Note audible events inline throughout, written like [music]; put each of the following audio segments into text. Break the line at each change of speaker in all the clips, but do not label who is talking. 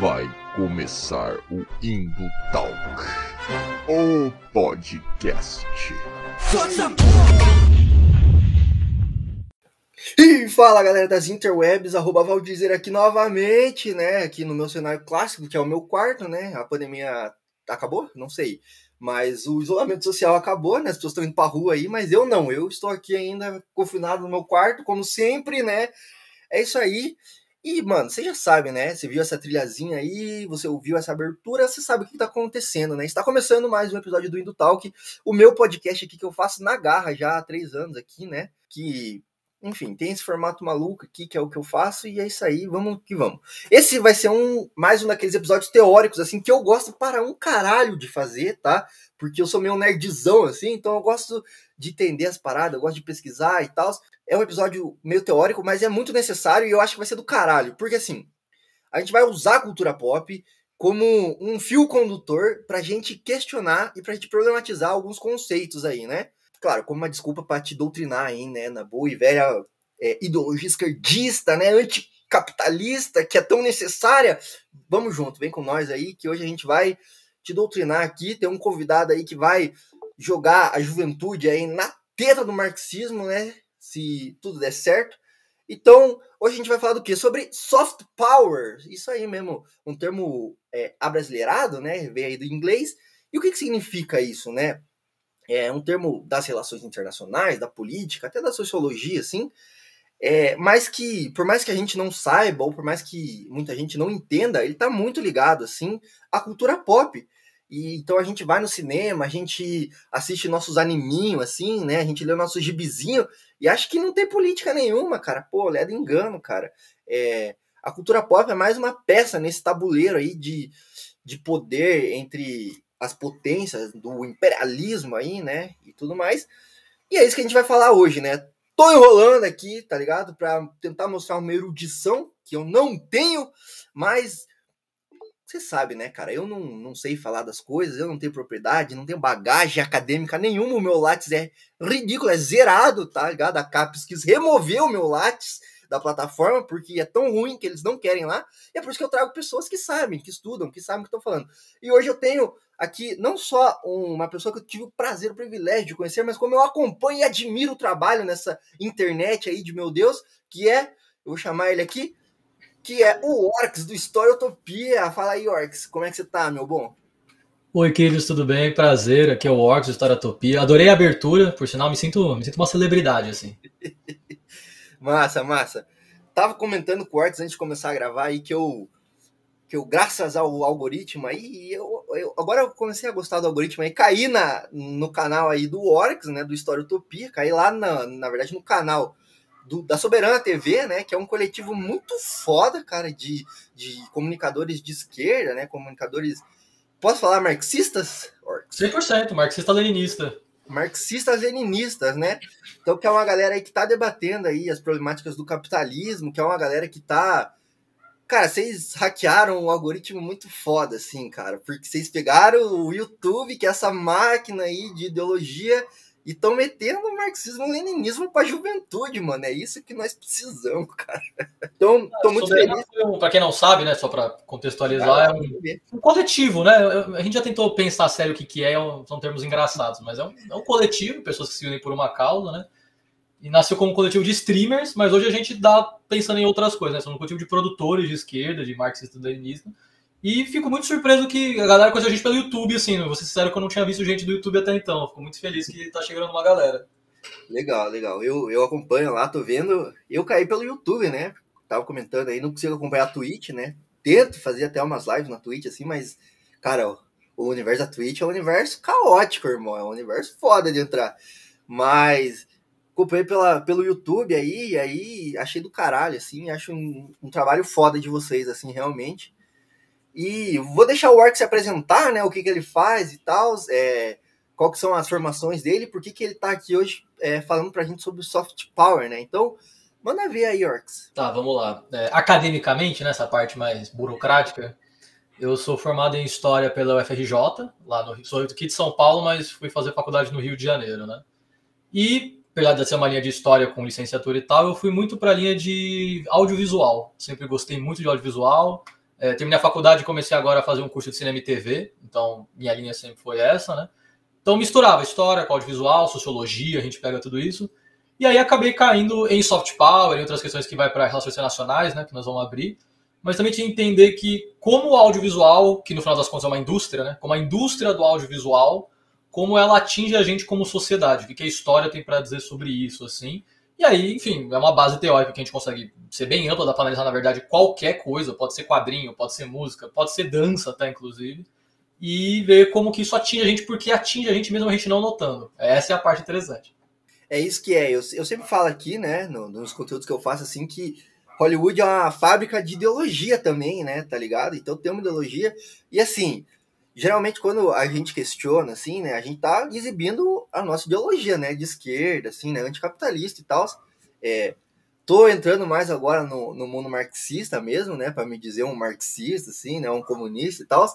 Vai começar o Indo Talk, o podcast.
E fala galera das interwebs, arroba Valdizer aqui novamente, né? Aqui no meu cenário clássico, que é o meu quarto, né? A pandemia acabou? Não sei. Mas o isolamento social acabou, né? As pessoas estão indo pra rua aí, mas eu não. Eu estou aqui ainda confinado no meu quarto, como sempre, né? É isso aí. E, mano, você já sabe, né? Você viu essa trilhazinha aí, você ouviu essa abertura, você sabe o que tá acontecendo, né? Está começando mais um episódio do Indo Talk, o meu podcast aqui que eu faço na garra já há três anos aqui, né? Que enfim, tem esse formato maluco aqui, que é o que eu faço, e é isso aí, vamos que vamos. Esse vai ser um mais um daqueles episódios teóricos, assim, que eu gosto para um caralho de fazer, tá? Porque eu sou meio nerdzão, assim, então eu gosto de entender as paradas, eu gosto de pesquisar e tal. É um episódio meio teórico, mas é muito necessário e eu acho que vai ser do caralho, porque assim, a gente vai usar a cultura pop como um fio condutor pra gente questionar e pra gente problematizar alguns conceitos aí, né? claro, como uma desculpa para te doutrinar aí, né, na boa e velha é, ideologia esquerdista, né, anticapitalista, que é tão necessária. Vamos junto, vem com nós aí, que hoje a gente vai te doutrinar aqui. Tem um convidado aí que vai jogar a juventude aí na teta do marxismo, né, se tudo der certo. Então, hoje a gente vai falar do quê? Sobre soft power. Isso aí mesmo, um termo é, abrasileirado, né? Veio aí do inglês. E o que, que significa isso, né? é um termo das relações internacionais, da política, até da sociologia, assim, é, mas que, por mais que a gente não saiba, ou por mais que muita gente não entenda, ele está muito ligado, assim, à cultura pop. E, então a gente vai no cinema, a gente assiste nossos animinhos, assim, né? A gente lê nossos gibizinho e acha que não tem política nenhuma, cara. Pô, leva engano, cara. É, a cultura pop é mais uma peça nesse tabuleiro aí de, de poder entre as potências do imperialismo aí, né? E tudo mais. E é isso que a gente vai falar hoje, né? Tô enrolando aqui, tá ligado? Para tentar mostrar uma erudição que eu não tenho, mas você sabe, né, cara? Eu não, não sei falar das coisas, eu não tenho propriedade, não tenho bagagem acadêmica nenhuma. O meu Lattes é ridículo, é zerado, tá ligado? A Capes quis remover o meu Lattes da plataforma, porque é tão ruim que eles não querem lá. E é por isso que eu trago pessoas que sabem, que estudam, que sabem o que estão falando. E hoje eu tenho aqui não só uma pessoa que eu tive o prazer, o privilégio de conhecer, mas como eu acompanho e admiro o trabalho nessa internet aí de meu Deus, que é, eu vou chamar ele aqui, que é o Orcs do História Utopia. Fala aí, Orcs, como é que você tá, meu bom?
Oi, queridos, tudo bem? Prazer, aqui é o Orcs do História Utopia. Adorei a abertura, por sinal, me sinto, me sinto uma celebridade, assim. [laughs]
massa, massa. Tava comentando com o Orcs antes de começar a gravar aí que eu que eu, graças ao algoritmo aí, eu, eu, agora eu comecei a gostar do algoritmo aí, caí na, no canal aí do Orcs, né, do História Utopia, caí lá, na, na verdade, no canal do, da Soberana TV, né, que é um coletivo muito foda, cara, de, de comunicadores de esquerda, né, comunicadores, posso falar marxistas?
Orcs? 100%, marxista-leninista.
Marxistas-leninistas, né? Então, que é uma galera aí que tá debatendo aí as problemáticas do capitalismo, que é uma galera que tá Cara, vocês hackearam um algoritmo muito foda, assim, cara. Porque vocês pegaram o YouTube, que é essa máquina aí de ideologia, e estão metendo marxismo-leninismo pra juventude, mano. É isso que nós precisamos, [laughs] cara. Então, tô muito feliz.
Pra quem não sabe, né, só pra contextualizar, é um, um, coletivo, né? A gente já tentou pensar sério o que, que é, são termos engraçados, mas é um, é um coletivo, pessoas que se unem por uma causa, né? e nasceu como coletivo de streamers, mas hoje a gente dá pensando em outras coisas, né? Somos um coletivo de produtores de esquerda, de marxista-leninismo. E fico muito surpreso que a galera conheceu a gente pelo YouTube, assim. Vou ser sincero que eu não tinha visto gente do YouTube até então. Fico muito feliz que tá chegando uma galera.
Legal, legal. Eu, eu acompanho lá, tô vendo. Eu caí pelo YouTube, né? Tava comentando aí, não consigo acompanhar a Twitch, né? Tento fazer até umas lives na Twitch, assim, mas, cara, o, o universo da Twitch é um universo caótico, irmão. É um universo foda de entrar. Mas acompanhei pela, pelo YouTube aí, e aí achei do caralho, assim, acho um, um, trabalho foda de vocês, assim, realmente. E vou deixar o Ark se apresentar, né, o que, que ele faz e tal, é, qual que são as formações dele, por que, que ele tá aqui hoje é, falando pra gente sobre soft power, né, então... Manda ver aí, Orcs.
Tá, vamos lá. É, academicamente, nessa parte mais burocrática, eu sou formado em História pela UFRJ, lá no. Sou aqui de São Paulo, mas fui fazer faculdade no Rio de Janeiro, né? E apesar de ser uma linha de história com licenciatura e tal, eu fui muito para a linha de audiovisual. Sempre gostei muito de audiovisual. É, terminei a faculdade e comecei agora a fazer um curso de cinema e TV, então minha linha sempre foi essa, né? Então misturava história audiovisual, sociologia, a gente pega tudo isso. E aí acabei caindo em soft power e outras questões que vai para relações internacionais, né, que nós vamos abrir. Mas também tinha que entender que como o audiovisual, que no final das contas é uma indústria, né, como a indústria do audiovisual, como ela atinge a gente como sociedade, o que a história tem para dizer sobre isso, assim. E aí, enfim, é uma base teórica que a gente consegue ser bem ampla, dá para analisar, na verdade, qualquer coisa, pode ser quadrinho, pode ser música, pode ser dança até, inclusive, e ver como que isso atinge a gente, porque atinge a gente mesmo a gente não notando. Essa é a parte interessante.
É isso que é. Eu, eu sempre falo aqui, né, no, nos conteúdos que eu faço, assim, que Hollywood é uma fábrica de ideologia também, né, tá ligado? Então tem uma ideologia. E assim, geralmente quando a gente questiona, assim, né, a gente tá exibindo a nossa ideologia, né, de esquerda, assim, né, anticapitalista e tal. É, tô entrando mais agora no, no mundo marxista mesmo, né, para me dizer um marxista, assim, né, um comunista e tal.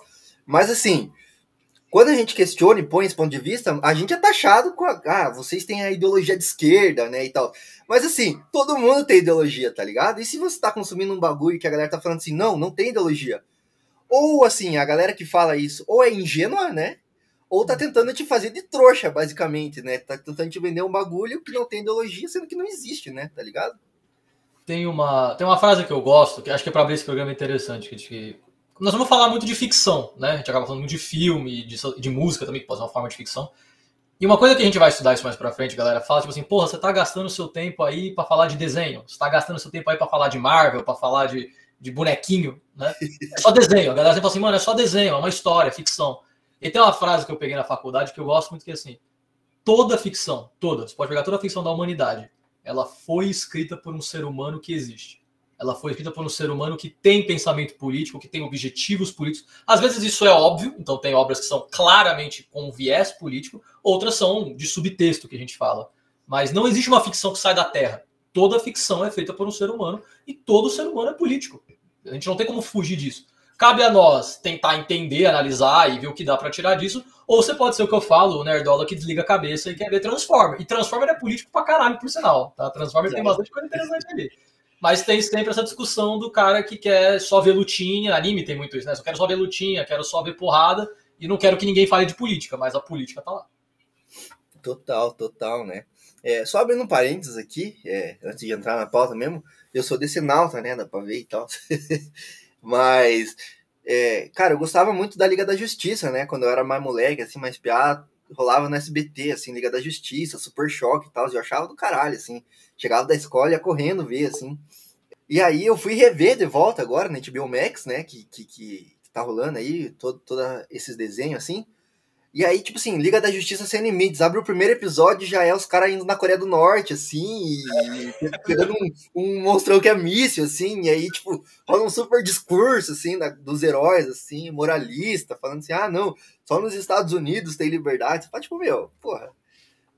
Mas assim, quando a gente questiona e põe esse ponto de vista, a gente é taxado com a, ah, vocês têm a ideologia de esquerda, né, e tal. Mas assim, todo mundo tem ideologia, tá ligado? E se você tá consumindo um bagulho que a galera tá falando assim, não, não tem ideologia. Ou assim, a galera que fala isso, ou é ingênua, né? Ou tá tentando te fazer de trouxa, basicamente, né? Tá tentando te vender um bagulho que não tem ideologia, sendo que não existe, né? Tá ligado?
Tem uma, tem uma frase que eu gosto, que acho que é pra abrir esse programa interessante, que nós vamos falar muito de ficção, né? A gente acaba falando muito de filme, de, de música também, que pode ser uma forma de ficção. E uma coisa que a gente vai estudar isso mais pra frente, galera, fala tipo assim, porra, você tá gastando seu tempo aí para falar de desenho, você tá gastando seu tempo aí para falar de Marvel, para falar de, de bonequinho, né? É só desenho. A galera sempre fala assim, mano, é só desenho, é uma história, é ficção. E tem uma frase que eu peguei na faculdade que eu gosto muito que é assim, toda ficção, toda, você pode pegar toda a ficção da humanidade, ela foi escrita por um ser humano que existe ela foi escrita por um ser humano que tem pensamento político, que tem objetivos políticos. Às vezes isso é óbvio, então tem obras que são claramente com viés político, outras são de subtexto que a gente fala. Mas não existe uma ficção que sai da Terra. Toda ficção é feita por um ser humano e todo ser humano é político. A gente não tem como fugir disso. Cabe a nós tentar entender, analisar e ver o que dá para tirar disso, ou você pode ser o que eu falo, o nerdola que desliga a cabeça e quer ver Transformer. E Transformer é político pra caralho, por sinal. Tá? Transformer é. tem bastante coisa interessante ali. Mas tem sempre essa discussão do cara que quer só ver lutinha, anime tem muito isso, né? Só quero só ver lutinha, quero só ver porrada e não quero que ninguém fale de política, mas a política tá lá.
Total, total, né? É, só abrindo um parênteses aqui, é, antes de entrar na pauta mesmo, eu sou desse nauta, né? Dá pra ver e tal. [laughs] mas, é, cara, eu gostava muito da Liga da Justiça, né? Quando eu era mais moleque, assim, mais piado, rolava no SBT, assim, Liga da Justiça, Super Choque e tal, eu achava do caralho, assim. Chegava da escola ia correndo ver, assim. E aí eu fui rever de volta agora na HBO Max, né, que, que, que tá rolando aí, todo, todo esses desenhos, assim. E aí, tipo assim, Liga da Justiça Sem Limites. Abre o primeiro episódio já é os caras indo na Coreia do Norte, assim, e [laughs] pegando um, um monstrão que é míssil, assim, e aí, tipo, rola um super discurso, assim, da, dos heróis, assim, moralista, falando assim, ah, não, só nos Estados Unidos tem liberdade. Você fala, tipo, meu, porra,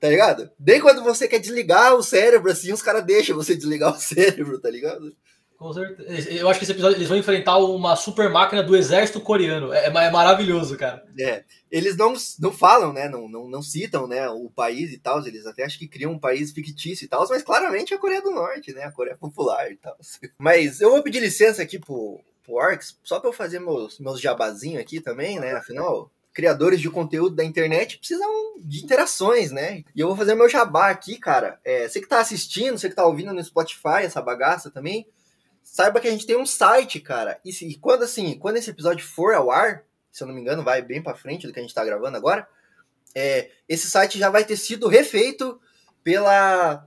tá ligado? Daí quando você quer desligar o cérebro, assim, os caras deixam você desligar o [laughs] cérebro, tá ligado?
Com certeza. Eu acho que esse episódio eles vão enfrentar uma super máquina do exército coreano. É, é maravilhoso, cara.
É. Eles não, não falam, né? Não, não, não citam né, o país e tal. Eles até acham que criam um país fictício e tal, mas claramente é a Coreia do Norte, né? A Coreia Popular e tal. [laughs] Mas eu vou pedir licença aqui pro, pro Orcs, só para eu fazer meus, meus jabazinhos aqui também, né? Afinal, criadores de conteúdo da internet precisam de interações, né? E eu vou fazer meu jabá aqui, cara. É, você que tá assistindo, você que tá ouvindo no Spotify essa bagaça também saiba que a gente tem um site, cara. E, se, e quando assim, quando esse episódio for ao ar, se eu não me engano, vai bem para frente do que a gente tá gravando agora, é, esse site já vai ter sido refeito pela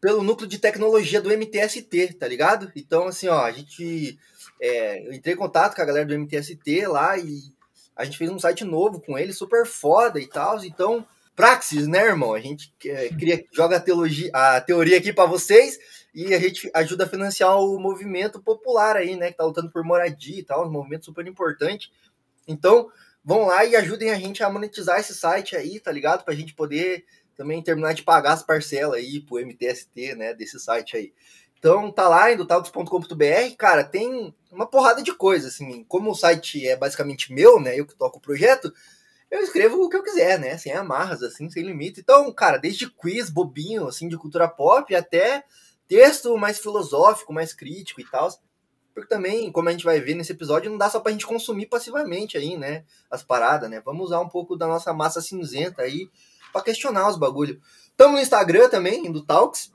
pelo núcleo de tecnologia do MTST, tá ligado? Então, assim, ó, a gente. É, eu entrei em contato com a galera do MTST lá e a gente fez um site novo com ele, super foda e tal. Então, Praxis, né, irmão? A gente é, cria, joga a, teologia, a teoria aqui para vocês e a gente ajuda a financiar o movimento popular aí, né? Que tá lutando por moradia e tal, um movimento super importante. Então, vão lá e ajudem a gente a monetizar esse site aí, tá ligado? Pra gente poder também terminar de pagar as parcelas aí pro MTST, né? Desse site aí. Então, tá lá, indutautos.com.br, cara, tem uma porrada de coisa, assim. Como o site é basicamente meu, né? Eu que toco o projeto, eu escrevo o que eu quiser, né? Sem amarras, assim, sem limite. Então, cara, desde quiz bobinho, assim, de cultura pop, até texto mais filosófico, mais crítico e tal. porque também, como a gente vai ver nesse episódio, não dá só pra gente consumir passivamente aí, né? As paradas, né? Vamos usar um pouco da nossa massa cinzenta aí para questionar os bagulho. Tamo no Instagram também, do Talks.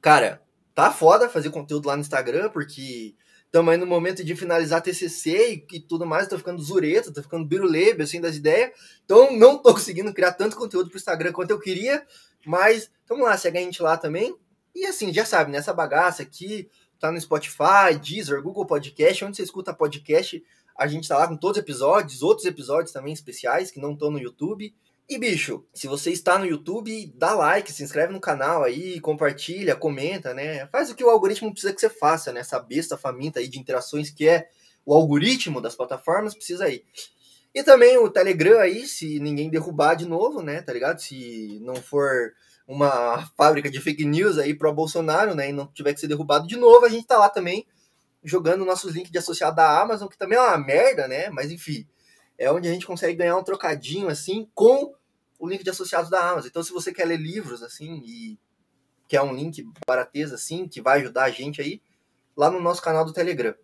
Cara, tá foda fazer conteúdo lá no Instagram, porque estamos aí no momento de finalizar TCC e, e tudo mais, tô ficando zureta, tô ficando birulebe, assim, das ideias. Então, não tô [laughs] conseguindo criar tanto conteúdo pro Instagram quanto eu queria, mas vamos lá, segue a gente lá também. E assim, já sabe, nessa bagaça aqui, tá no Spotify, Deezer, Google Podcast, onde você escuta podcast, a gente tá lá com todos os episódios, outros episódios também especiais que não estão no YouTube. E bicho, se você está no YouTube, dá like, se inscreve no canal aí, compartilha, comenta, né? Faz o que o algoritmo precisa que você faça, né? Essa besta faminta aí de interações que é o algoritmo das plataformas precisa aí. E também o Telegram aí, se ninguém derrubar de novo, né? Tá ligado? Se não for uma fábrica de fake news aí pro Bolsonaro, né? E não tiver que ser derrubado de novo, a gente tá lá também jogando nossos links de associado da Amazon, que também é uma merda, né? Mas enfim, é onde a gente consegue ganhar um trocadinho assim com o link de associados da Amazon. Então, se você quer ler livros assim e quer um link barateza assim, que vai ajudar a gente aí, lá no nosso canal do Telegram.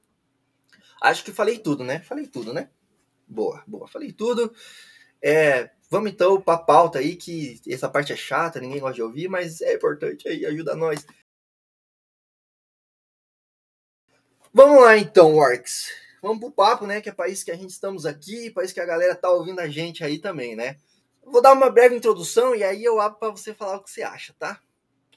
Acho que falei tudo, né? Falei tudo, né? Boa, boa, falei tudo. É, Vamos então para a pauta aí, que essa parte é chata, ninguém gosta de ouvir, mas é importante aí, ajuda nós. Vamos lá então, Orcs. Vamos pro papo, né? Que é país que a gente estamos aqui, país que a galera tá ouvindo a gente aí também, né? Vou dar uma breve introdução e aí eu abro para você falar o que você acha, tá?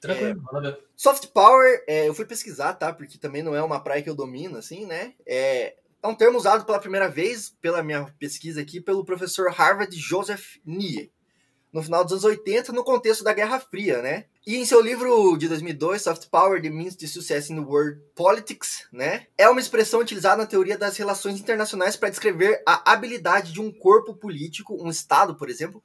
Tranquilo,
é, Soft Power, é, eu fui pesquisar, tá? Porque também não é uma praia que eu domino, assim, né? É, é um termo usado pela primeira vez, pela minha pesquisa aqui, pelo professor Harvard Joseph Nye, no final dos anos 80, no contexto da Guerra Fria, né? E em seu livro de 2002, Soft Power, The Means to Success in World Politics, né? É uma expressão utilizada na teoria das relações internacionais para descrever a habilidade de um corpo político, um Estado, por exemplo,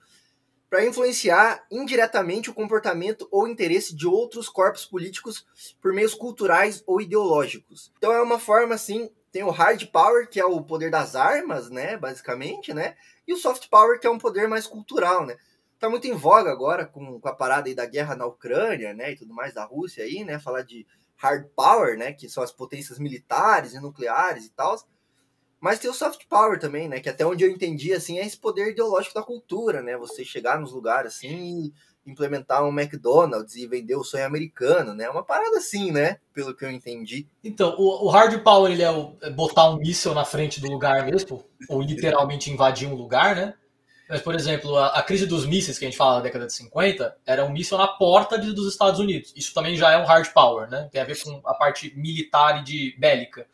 para influenciar indiretamente o comportamento ou interesse de outros corpos políticos por meios culturais ou ideológicos. Então é uma forma, assim, tem o hard power, que é o poder das armas, né, basicamente, né? E o soft power, que é um poder mais cultural, né? Tá muito em voga agora com, com a parada aí da guerra na Ucrânia, né, e tudo mais da Rússia aí, né, falar de hard power, né, que são as potências militares e nucleares e tal. Mas tem o soft power também, né, que até onde eu entendi assim é esse poder ideológico da cultura, né? Você chegar nos lugares assim implementar um McDonald's e vender o sonho americano, né? Uma parada assim, né? Pelo que eu entendi.
Então, o, o hard power ele é, o, é botar um míssil na frente do lugar mesmo, ou [laughs] literalmente invadir um lugar, né? Mas, por exemplo, a, a, crise dos mísseis que a gente fala na década de 50 era um míssil na porta de, dos Estados Unidos. Isso também já é um hard power, né? Tem a ver com a parte militar e de bélica.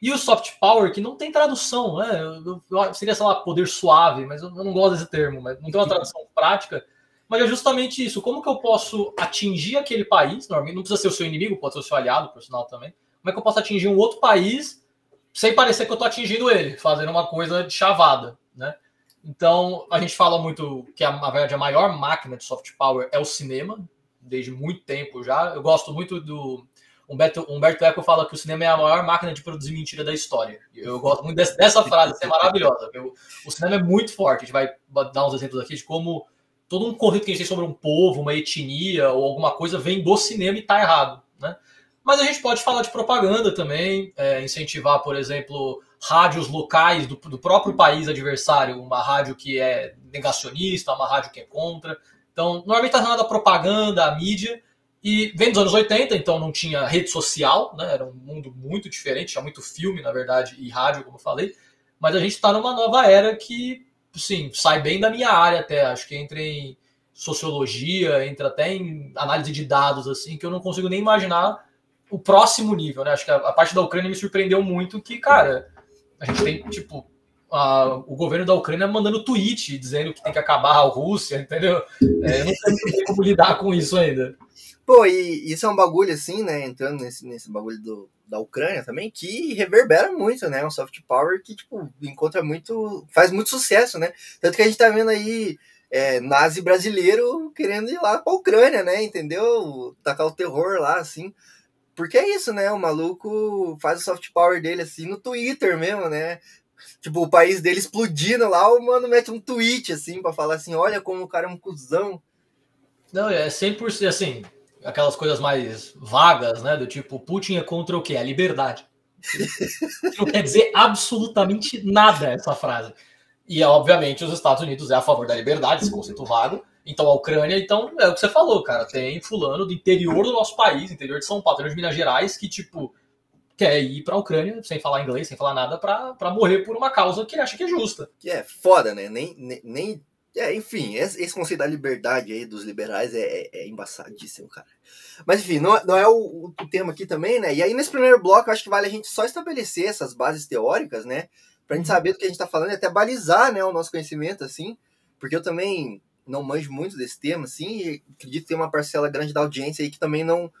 E o soft power, que não tem tradução, né? Eu, eu, seria, sei lá, poder suave, mas eu, eu não gosto desse termo, mas não tem uma [laughs] tradução prática mas é justamente isso. Como que eu posso atingir aquele país? Não precisa ser o seu inimigo, pode ser o seu aliado, por sinal também. Como é que eu posso atingir um outro país sem parecer que eu estou atingindo ele, fazendo uma coisa de chavada, né? Então, a gente fala muito que, a, na verdade, a maior máquina de soft power é o cinema, desde muito tempo já. Eu gosto muito do. Humberto, Humberto Eco fala que o cinema é a maior máquina de produzir mentira da história. Eu gosto muito desse, dessa frase, é maravilhosa. O, o cinema é muito forte. A gente vai dar uns exemplos aqui de como todo um conceito que a gente tem sobre um povo, uma etnia ou alguma coisa vem do cinema e está errado, né? Mas a gente pode falar de propaganda também, é, incentivar, por exemplo, rádios locais do, do, próprio país adversário, uma rádio que é negacionista, uma rádio que é contra. Então, normalmente está relacionado à propaganda, à mídia, e vem dos anos 80, então não tinha rede social, né? era um mundo muito diferente, tinha muito filme, na verdade, e rádio, como eu falei, mas a gente está numa nova era que sim, sai bem da minha área até. Acho que entra em sociologia, entra até em análise de dados, assim, que eu não consigo nem imaginar o próximo nível, né? Acho que a, a parte da Ucrânia me surpreendeu muito que, cara, a gente tem, tipo, a, o governo da Ucrânia mandando tweet dizendo que tem que acabar a Rússia, entendeu? É, eu não sei como lidar com isso ainda.
Pô, e isso é um bagulho assim, né? Entrando nesse, nesse bagulho do, da Ucrânia também, que reverbera muito, né? Um soft power que, tipo, encontra muito. faz muito sucesso, né? Tanto que a gente tá vendo aí é, nazi brasileiro querendo ir lá pra Ucrânia, né? Entendeu? Tacar o terror lá, assim. Porque é isso, né? O maluco faz o soft power dele assim no Twitter mesmo, né? Tipo, o país dele explodindo lá, o mano mete um tweet assim para falar assim: olha como o cara é um cuzão.
Não, é 100% assim aquelas coisas mais vagas, né? Do tipo, Putin é contra o quê? A liberdade. não quer dizer absolutamente nada essa frase. E, obviamente, os Estados Unidos é a favor da liberdade, esse conceito vago. Então, a Ucrânia, então, é o que você falou, cara. Tem fulano do interior do nosso país, interior de São Paulo, interior de Minas Gerais, que, tipo, quer ir pra Ucrânia, sem falar inglês, sem falar nada, pra morrer por uma causa que ele acha que é justa.
Que é foda, né? Nem, nem, nem é, enfim, esse conceito da liberdade aí dos liberais é, é, é embaçadíssimo, cara. Mas enfim, não, não é o, o, tema aqui também, né? E aí nesse primeiro bloco, eu acho que vale a gente só estabelecer essas bases teóricas, né? Pra gente uhum. saber do que a gente tá falando e até balizar, né, o nosso conhecimento, assim. Porque eu também não manjo muito desse tema, assim, e acredito que tem uma parcela grande da audiência aí que também não,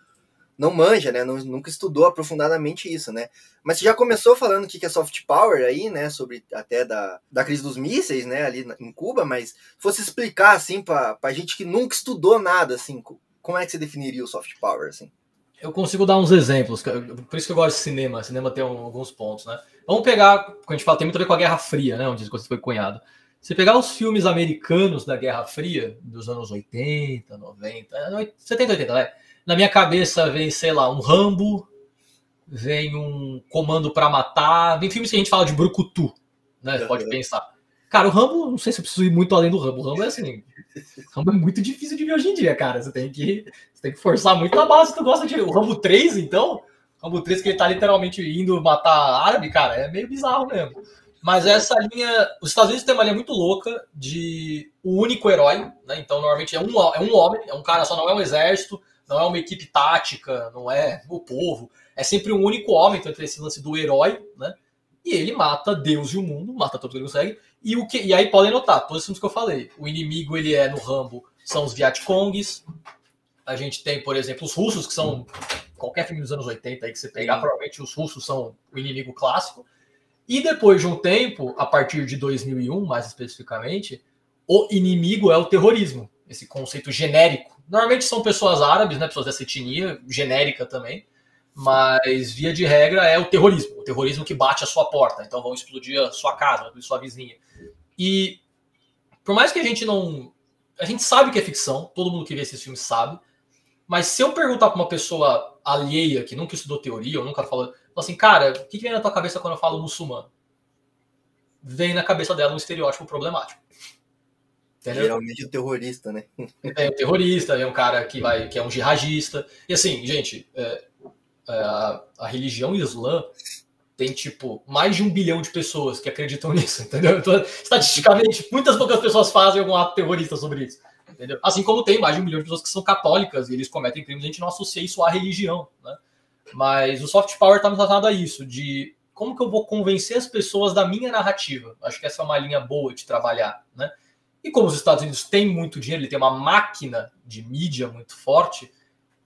não manja, né? Não, nunca estudou aprofundadamente isso, né? Mas você já começou falando o que é soft power aí, né? Sobre até da, da crise dos mísseis, né? Ali em Cuba, mas fosse explicar assim para gente que nunca estudou nada, assim, como é que você definiria o soft power, assim?
Eu consigo dar uns exemplos, por isso que eu gosto de cinema. Cinema tem alguns pontos, né? Vamos pegar, quando a gente fala, tem muito a ver com a Guerra Fria, né? Onde isso foi cunhado. Você pegar os filmes americanos da Guerra Fria, dos anos 80, 90, 70, 80, né? Na minha cabeça vem, sei lá, um Rambo, vem um Comando para Matar, vem filmes que a gente fala de Brucutu, né? Pode uhum. pensar. Cara, o Rambo, não sei se eu preciso ir muito além do Rambo. O Rambo é assim. O Rambo é muito difícil de ver hoje em dia, cara. Você tem que, você tem que forçar muito a base se tu gosta de. O Rambo 3, então. O Rambo 3 que ele tá literalmente indo matar árabe, cara, é meio bizarro mesmo. Mas essa linha. Os Estados Unidos tem uma linha muito louca de o único herói, né? Então, normalmente é um, é um homem, é um cara só, não é um exército não é uma equipe tática, não é o povo. É sempre um único homem, então tem esse lance do herói, né? E ele mata Deus e o mundo, mata tudo que ele consegue. E, o que, e aí podem notar, todos os filmes que eu falei. O inimigo, ele é no Rambo, são os Vietcongs. A gente tem, por exemplo, os russos, que são qualquer filme dos anos 80 aí que você pegar, provavelmente os russos são o inimigo clássico. E depois de um tempo, a partir de 2001, mais especificamente, o inimigo é o terrorismo, esse conceito genérico Normalmente são pessoas árabes, né, pessoas dessa etnia, genérica também, mas via de regra é o terrorismo, o terrorismo que bate a sua porta, então vão explodir a sua casa, a sua vizinha. E por mais que a gente não. A gente sabe que é ficção, todo mundo que vê esses filmes sabe, mas se eu perguntar para uma pessoa alheia, que nunca estudou teoria, ou nunca falou, assim, cara, o que vem na tua cabeça quando eu falo muçulmano? Vem na cabeça dela um estereótipo problemático.
Entendeu? Geralmente o terrorista, né?
É, o terrorista, é um cara que vai, que é um jihadista. E assim, gente, é, é, a, a, religião islã tem, tipo, mais de um bilhão de pessoas que acreditam [laughs] nisso, entendeu? Então, estatisticamente, muitas poucas pessoas fazem algum ato terrorista sobre isso. Entendeu? Assim como tem mais de um milhão de pessoas que são católicas e eles cometem crimes, a gente não associa isso à religião, né? Mas o soft power está relacionado a isso, de como que eu vou convencer as pessoas da minha narrativa. Acho que essa é uma linha boa de trabalhar, né? E como os Estados Unidos têm muito dinheiro, ele tem uma máquina de mídia muito forte,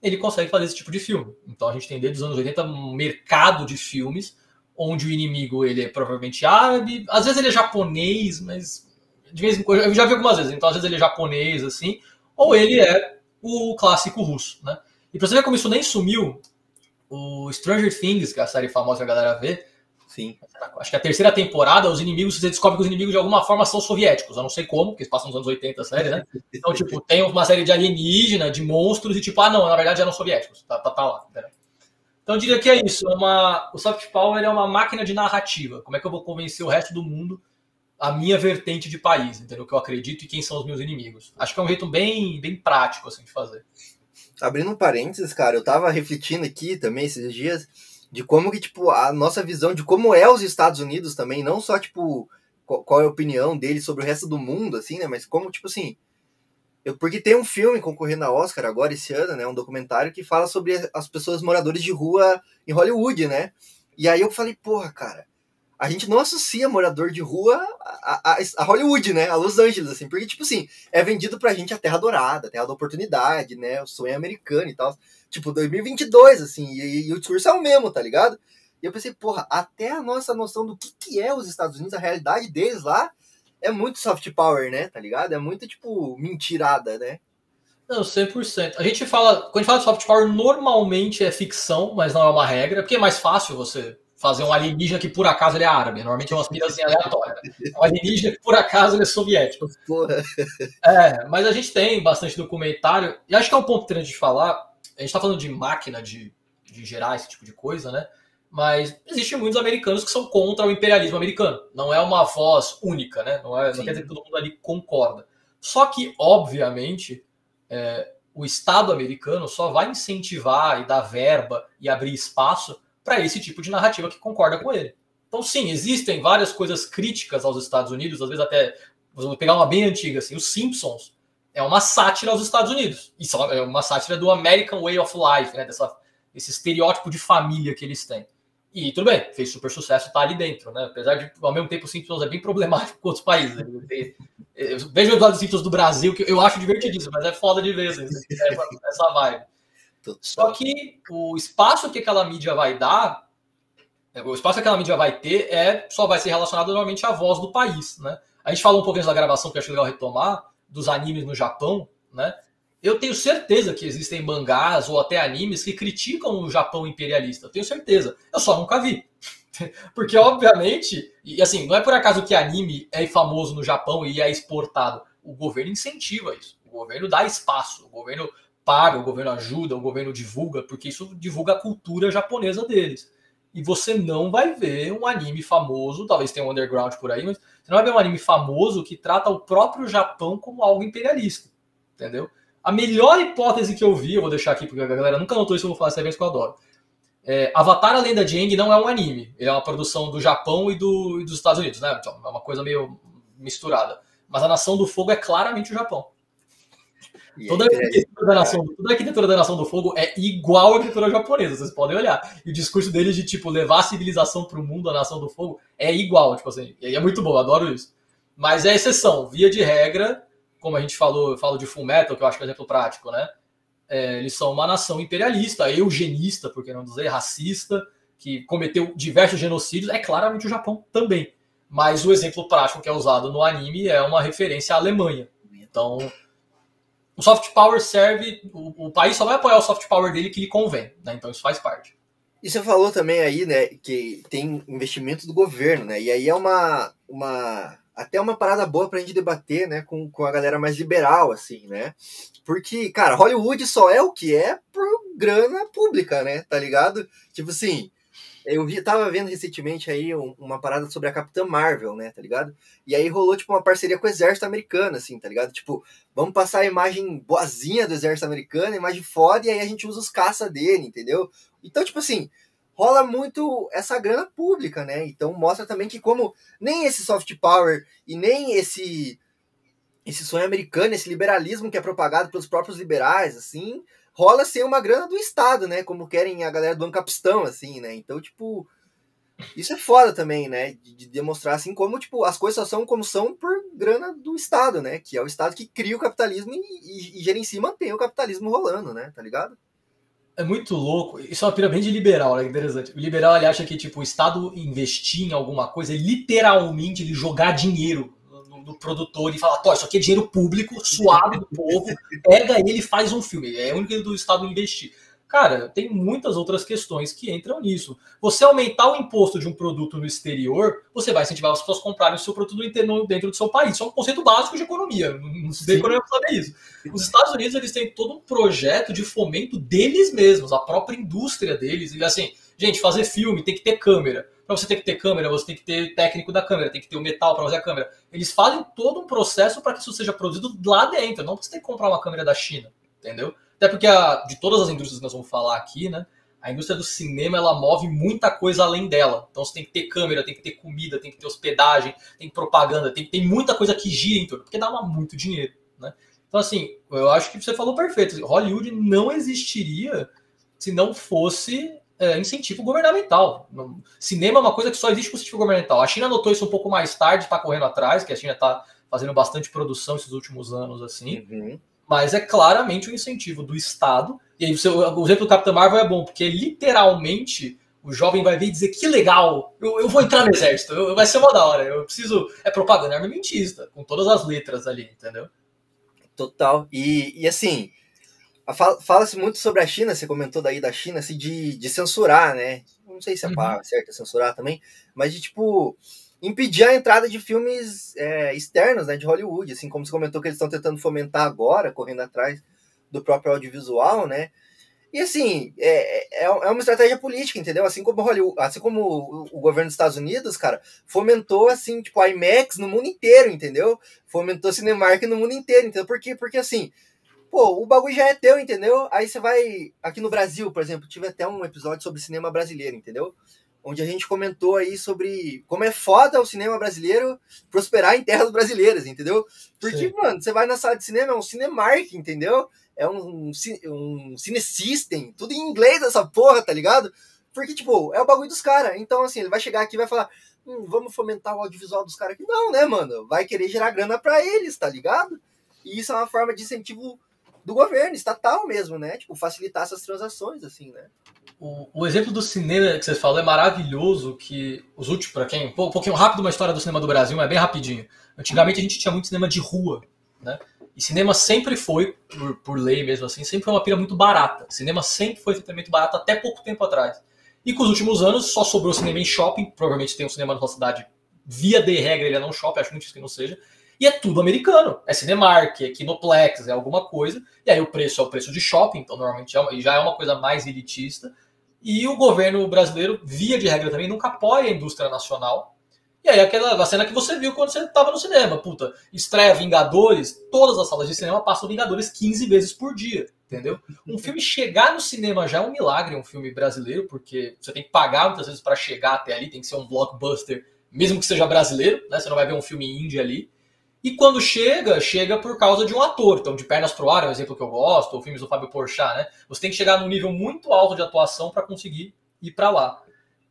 ele consegue fazer esse tipo de filme. Então a gente tem desde os anos 80 um mercado de filmes onde o inimigo ele é provavelmente árabe, às vezes ele é japonês, mas de vez em quando eu já vi algumas vezes, então às vezes ele é japonês assim, ou ele é o clássico russo, né? E pra você ver como isso nem sumiu, o Stranger Things, que é a série famosa que a galera vê,
Sim.
Acho que a terceira temporada, os inimigos, você descobre que os inimigos de alguma forma são soviéticos. Eu não sei como, porque eles passam nos anos 80 a série, né? Então, tipo, tem uma série de alienígena, de monstros, e tipo, ah, não, na verdade eram soviéticos. Tá, tá, tá lá. Entendeu? Então eu diria que é isso. É uma, o soft power é uma máquina de narrativa. Como é que eu vou convencer o resto do mundo a minha vertente de país, entendeu? O que eu acredito e quem são os meus inimigos. Acho que é um jeito bem, bem prático assim, de fazer.
Abrindo um parênteses, cara, eu tava refletindo aqui também esses dias de como que, tipo, a nossa visão de como é os Estados Unidos também, não só, tipo, qual, é a opinião deles sobre o resto do mundo, assim, né, mas como, tipo assim, eu, porque tem um filme concorrendo a Oscar agora esse ano, né, um documentário que fala sobre as pessoas moradores de rua em Hollywood, né, e aí eu falei, porra, cara, a gente não associa morador de rua a, a, a, Hollywood, né? A Los Angeles, assim, porque, tipo assim, é vendido pra gente a Terra Dourada, a Terra da Oportunidade, né? O sonho americano e tal tipo, 2022, assim, e, e, o discurso é o mesmo, tá ligado? E eu pensei, porra, até a nossa noção do que, que é os Estados Unidos, a realidade deles lá, é muito soft power, né, tá ligado? É muito, tipo, mentirada, né?
Não, 100%. A gente fala, quando a gente fala de soft power, normalmente é ficção, mas não é uma regra, porque é mais fácil você fazer um alienígena que por acaso ele é árabe. Normalmente é uma mirazinha aleatória. Né? Um alienígena que por acaso ele é soviético.
Porra.
É, mas a gente tem bastante documentário, e acho que é um ponto interessante de falar, a gente está falando de máquina de, de gerar esse tipo de coisa, né? Mas existem muitos americanos que são contra o imperialismo americano. Não é uma voz única, né? Não, é, não quer dizer que todo mundo ali concorda. Só que, obviamente, é, o Estado americano só vai incentivar e dar verba e abrir espaço para esse tipo de narrativa que concorda com ele. Então, sim, existem várias coisas críticas aos Estados Unidos, às vezes até, vamos pegar uma bem antiga, assim, os Simpsons é uma sátira aos Estados Unidos. Isso é uma sátira do American Way of Life, né, dessa, esse estereótipo de família que eles têm. E tudo bem, fez super sucesso, tá ali dentro, né? Apesar de, ao mesmo tempo, o Simpsons é bem problemático com outros países. Né? Vejo os Simpsons do Brasil, que eu acho divertidíssimo, mas é foda de ver assim, essa vibe. Só que o espaço que aquela mídia vai dar, é, o espaço que aquela mídia vai ter é só vai ser relacionado normalmente à voz do país, né? A gente falou um pouquinho da gravação que eu acho legal retomar, dos animes no Japão, né? Eu tenho certeza que existem mangás ou até animes que criticam o Japão imperialista. Eu tenho certeza. Eu só nunca vi. [laughs] Porque, obviamente, e assim, não é por acaso que anime é famoso no Japão e é exportado. O governo incentiva isso. O governo dá espaço. O governo paga, o governo ajuda, o governo divulga, porque isso divulga a cultura japonesa deles. E você não vai ver um anime famoso, talvez tenha um underground por aí, mas você não vai ver um anime famoso que trata o próprio Japão como algo imperialista. Entendeu? A melhor hipótese que eu vi, eu vou deixar aqui porque a galera nunca notou isso, eu vou falar essa vez que eu adoro. É, Avatar, a Lenda de Aang não é um anime. Ele é uma produção do Japão e, do, e dos Estados Unidos, né? Então, é uma coisa meio misturada. Mas a Nação do Fogo é claramente o Japão. Toda, a arquitetura da nação, toda a arquitetura da Nação do Fogo é igual à arquitetura japonesa, vocês podem olhar. E o discurso deles de, tipo, levar a civilização para o mundo, a Nação do Fogo, é igual, tipo assim. E é muito bom, adoro isso. Mas é exceção. Via de regra, como a gente falou, eu falo de Full Metal, que eu acho que é um exemplo prático, né? É, eles são uma nação imperialista, eugenista, por que não dizer, racista, que cometeu diversos genocídios, é claramente o Japão também. Mas o exemplo prático que é usado no anime é uma referência à Alemanha. Então, o soft power serve, o, o país só vai apoiar o soft power dele que lhe convém, né? Então isso faz parte.
E você falou também aí, né, que tem investimento do governo, né? E aí é uma, uma até uma parada boa pra gente debater, né, com, com a galera mais liberal, assim, né? Porque, cara, Hollywood só é o que é por grana pública, né? Tá ligado? Tipo assim, eu vi, tava vendo recentemente aí uma parada sobre a Capitã Marvel, né, tá ligado? E aí rolou, tipo, uma parceria com o exército americano, assim, tá ligado? Tipo, vamos passar a imagem boazinha do exército americano, imagem foda, e aí a gente usa os caça dele, entendeu? Então, tipo assim, rola muito essa grana pública, né? Então mostra também que como nem esse soft power e nem esse esse sonho americano, esse liberalismo que é propagado pelos próprios liberais, assim, rola sem uma grana do Estado, né? Como querem a galera do Ancapistão, assim, né? Então, tipo, isso é foda também, né? De, de, demonstrar, assim, como, tipo, as coisas só são como são por grana do Estado, né? Que é o Estado que cria o capitalismo e, e, e gerencia e mantém o capitalismo rolando, né? Tá ligado?
é muito louco. Isso é uma pirâmide liberal, né? Interessante. O liberal ele acha que tipo, o Estado investir em alguma coisa é literalmente ele jogar dinheiro no produtor e falar: Tó, isso aqui é dinheiro público, suave do povo, pega ele e faz um filme. É o único do Estado investir. Cara, tem muitas outras questões que entram nisso. Você aumentar o imposto de um produto no exterior, você vai incentivar as pessoas a comprarem o seu produto dentro do seu país. Isso é um conceito básico de economia. Não se economia para saber isso. Os Estados Unidos eles têm todo um projeto de fomento deles mesmos, a própria indústria deles. E assim, gente, fazer filme tem que ter câmera. Para você ter que ter câmera, você tem que ter técnico da câmera, tem que ter o metal para fazer a câmera. Eles fazem todo um processo para que isso seja produzido lá dentro. Não você tem que comprar uma câmera da China, entendeu? Até porque a, de todas as indústrias que nós vamos falar aqui, né? A indústria do cinema ela move muita coisa além dela. Então você tem que ter câmera, tem que ter comida, tem que ter hospedagem, tem propaganda, tem, tem muita coisa que gira em torno, porque dá muito dinheiro, né? Então, assim, eu acho que você falou perfeito. Hollywood não existiria se não fosse é, incentivo governamental. Cinema é uma coisa que só existe com incentivo governamental. A China notou isso um pouco mais tarde, está correndo atrás, que a China está fazendo bastante produção esses últimos anos, assim. Uhum mas é claramente um incentivo do Estado. E aí, o exemplo do Capitão Marvel é bom, porque literalmente o jovem vai ver e dizer que legal, eu, eu vou entrar no exército, eu, vai ser uma da hora, eu preciso. É propaganda armamentista, com todas as letras ali, entendeu?
Total. E, e assim, fala-se muito sobre a China, você comentou daí da China, assim, de, de censurar, né? Não sei se é a palavra uhum. certa, censurar também, mas de tipo impedir a entrada de filmes é, externos, né, de Hollywood, assim como você comentou que eles estão tentando fomentar agora, correndo atrás do próprio audiovisual, né? E assim, é, é, é uma estratégia política, entendeu? Assim como Hollywood, assim como o, o, governo dos Estados Unidos, cara, fomentou assim, tipo, a IMAX no mundo inteiro, entendeu? Fomentou Cinemark no mundo inteiro, entendeu? Por quê? Porque assim, pô, o bagulho já é teu, entendeu? Aí você vai. Aqui no Brasil, por exemplo, tive até um episódio sobre cinema brasileiro, entendeu? Onde a gente comentou aí sobre como é foda o cinema brasileiro prosperar em terras brasileiras, entendeu? Porque, Sim. mano, você vai na sala de cinema, é um Cinemark, entendeu? é um, um Cine System, tudo em inglês essa porra, tá ligado? Porque, tipo, é o bagulho dos caras. Então, assim, ele vai chegar aqui e vai falar, hum, vamos fomentar o audiovisual dos caras aqui. Não, né, mano? Vai querer gerar grana para eles, tá ligado? E isso é uma forma de incentivo do governo, estatal mesmo, né? Tipo, facilitar essas transações, assim, né?
O, o exemplo do cinema que você falou é maravilhoso, que os últimos, para quem, um pouquinho rápido uma história do cinema do Brasil, mas é bem rapidinho. Antigamente a gente tinha muito cinema de rua, né? E cinema sempre foi, por, por lei mesmo assim, sempre foi uma pira muito barata. Cinema sempre foi muito barato até pouco tempo atrás. E com os últimos anos só sobrou cinema em shopping. Provavelmente tem um cinema na nossa cidade, via de regra, ele é não shopping, acho muito difícil que não seja. E é tudo americano. É Cinemark, é Kinoplex, é alguma coisa. E aí o preço é o preço de shopping, então normalmente é já é uma coisa mais elitista. E o governo brasileiro, via de regra também, nunca apoia a indústria nacional. E aí aquela cena que você viu quando você estava no cinema, puta, estreia Vingadores, todas as salas de cinema passam Vingadores 15 vezes por dia, entendeu? Um [laughs] filme chegar no cinema já é um milagre, um filme brasileiro, porque você tem que pagar muitas vezes para chegar até ali, tem que ser um blockbuster, mesmo que seja brasileiro, né? Você não vai ver um filme indie ali. E quando chega, chega por causa de um ator. Então, de Pernas pro Ar é um exemplo que eu gosto, ou filmes do Fábio Porchat, né? Você tem que chegar num nível muito alto de atuação para conseguir ir para lá.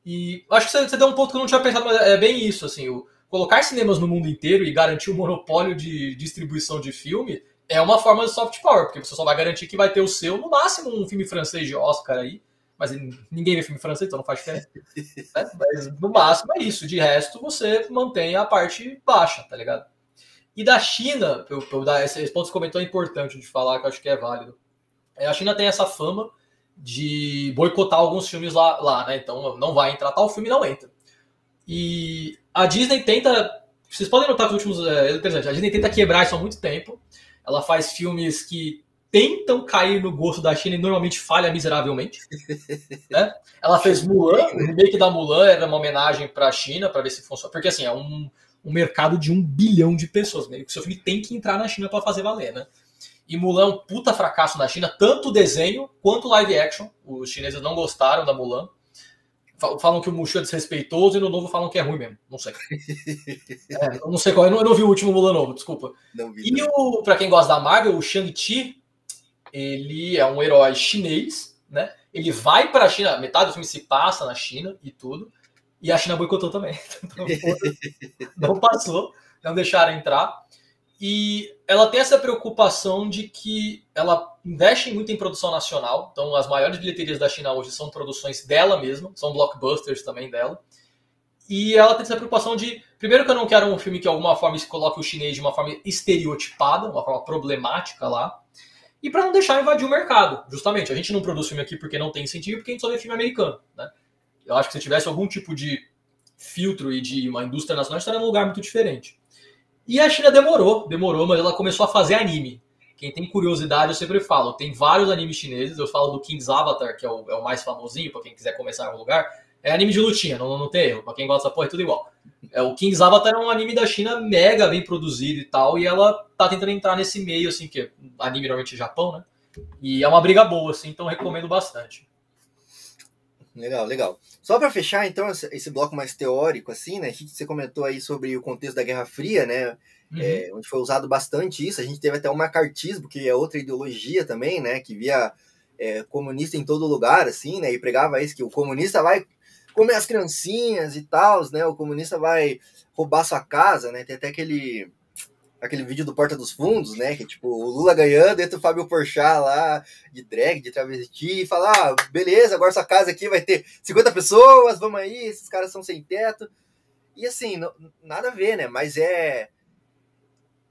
E acho que você, deu um ponto que eu não tinha pensado, mas é bem isso, assim, o, colocar cinemas no mundo inteiro e garantir o monopólio de distribuição de filme é uma forma de soft power, porque você só vai garantir que vai ter o seu, no máximo, um filme francês de Oscar aí, mas ninguém vê filme francês, então não faz diferença. [laughs] é, mas no máximo é isso, de resto você mantém a parte baixa, tá ligado? E da China, eu, eu dar esse, ponto que comentou é importante de falar, que eu acho que é válido. É, a China tem essa fama de boicotar alguns filmes lá, lá, né? Então não vai entrar tal filme, não entra. E a Disney tenta. Vocês podem notar que os últimos. É, a Disney tenta quebrar isso há muito tempo. Ela faz filmes que tentam cair no gosto da China e normalmente falha miseravelmente. [laughs] né? Ela fez Mulan, o remake da Mulan era uma homenagem para a China, para ver se funciona. Porque assim, é um, um mercado de um bilhão de pessoas. Meio que seu filme tem que entrar na China para fazer valer, né? E Mulan é um puta fracasso na China, tanto o desenho quanto o live action. Os chineses não gostaram da Mulan. Falam que o Mushu é desrespeitoso e no novo falam que é ruim mesmo. Não sei. [laughs] é, não sei qual. Eu não, eu não, vi o último Mulan novo, desculpa. Vi, e o, pra quem gosta da Marvel, o Shang-Chi, ele é um herói chinês, né? Ele vai pra China, metade do filme se passa na China e tudo. E a China boicotou também. [laughs] Então, não passou, não deixaram entrar. E ela tem essa preocupação de que ela investe muito em produção nacional. Então, as maiores bilheterias da China hoje são produções dela mesma, são blockbusters também dela. E ela tem essa preocupação de, primeiro, que eu não quero um filme que de alguma forma se coloque o chinês de uma forma estereotipada, uma forma problemática lá. E para não deixar invadir o mercado, justamente. A gente não produz filme aqui porque não tem incentivo, porque a gente só vê filme americano. Né? Eu acho que se tivesse algum tipo de filtro e de uma indústria nacional, estaria num lugar muito diferente. E a China demorou, demorou, mas ela começou a fazer anime. Quem tem curiosidade, eu sempre falo, tem vários animes chineses, eu falo do King's Avatar, que é o, é o mais famosinho, para quem quiser começar em algum lugar. É anime de lutinha, não, não tem erro, pra quem gosta dessa porra é tudo igual. É, o King's Avatar é um anime da China mega bem produzido e tal, e ela tá tentando entrar nesse meio, assim, que é anime normalmente Japão, né? E é uma briga boa, assim, então recomendo bastante.
Legal, legal. Só para fechar, então, esse bloco mais teórico, assim, né? A gente, você comentou aí sobre o contexto da Guerra Fria, né? Uhum. É, onde foi usado bastante isso. A gente teve até o macartismo, que é outra ideologia também, né? Que via é, comunista em todo lugar, assim, né? E pregava isso, que o comunista vai comer as criancinhas e tal, né? O comunista vai roubar sua casa, né? Tem até aquele aquele vídeo do Porta dos Fundos, né? Que é tipo o Lula ganhando, entra o Fábio Porchat lá de drag, de travesti, e fala: ah, beleza, agora sua casa aqui vai ter 50 pessoas, vamos aí, esses caras são sem teto. E assim, não, nada a ver, né? Mas é.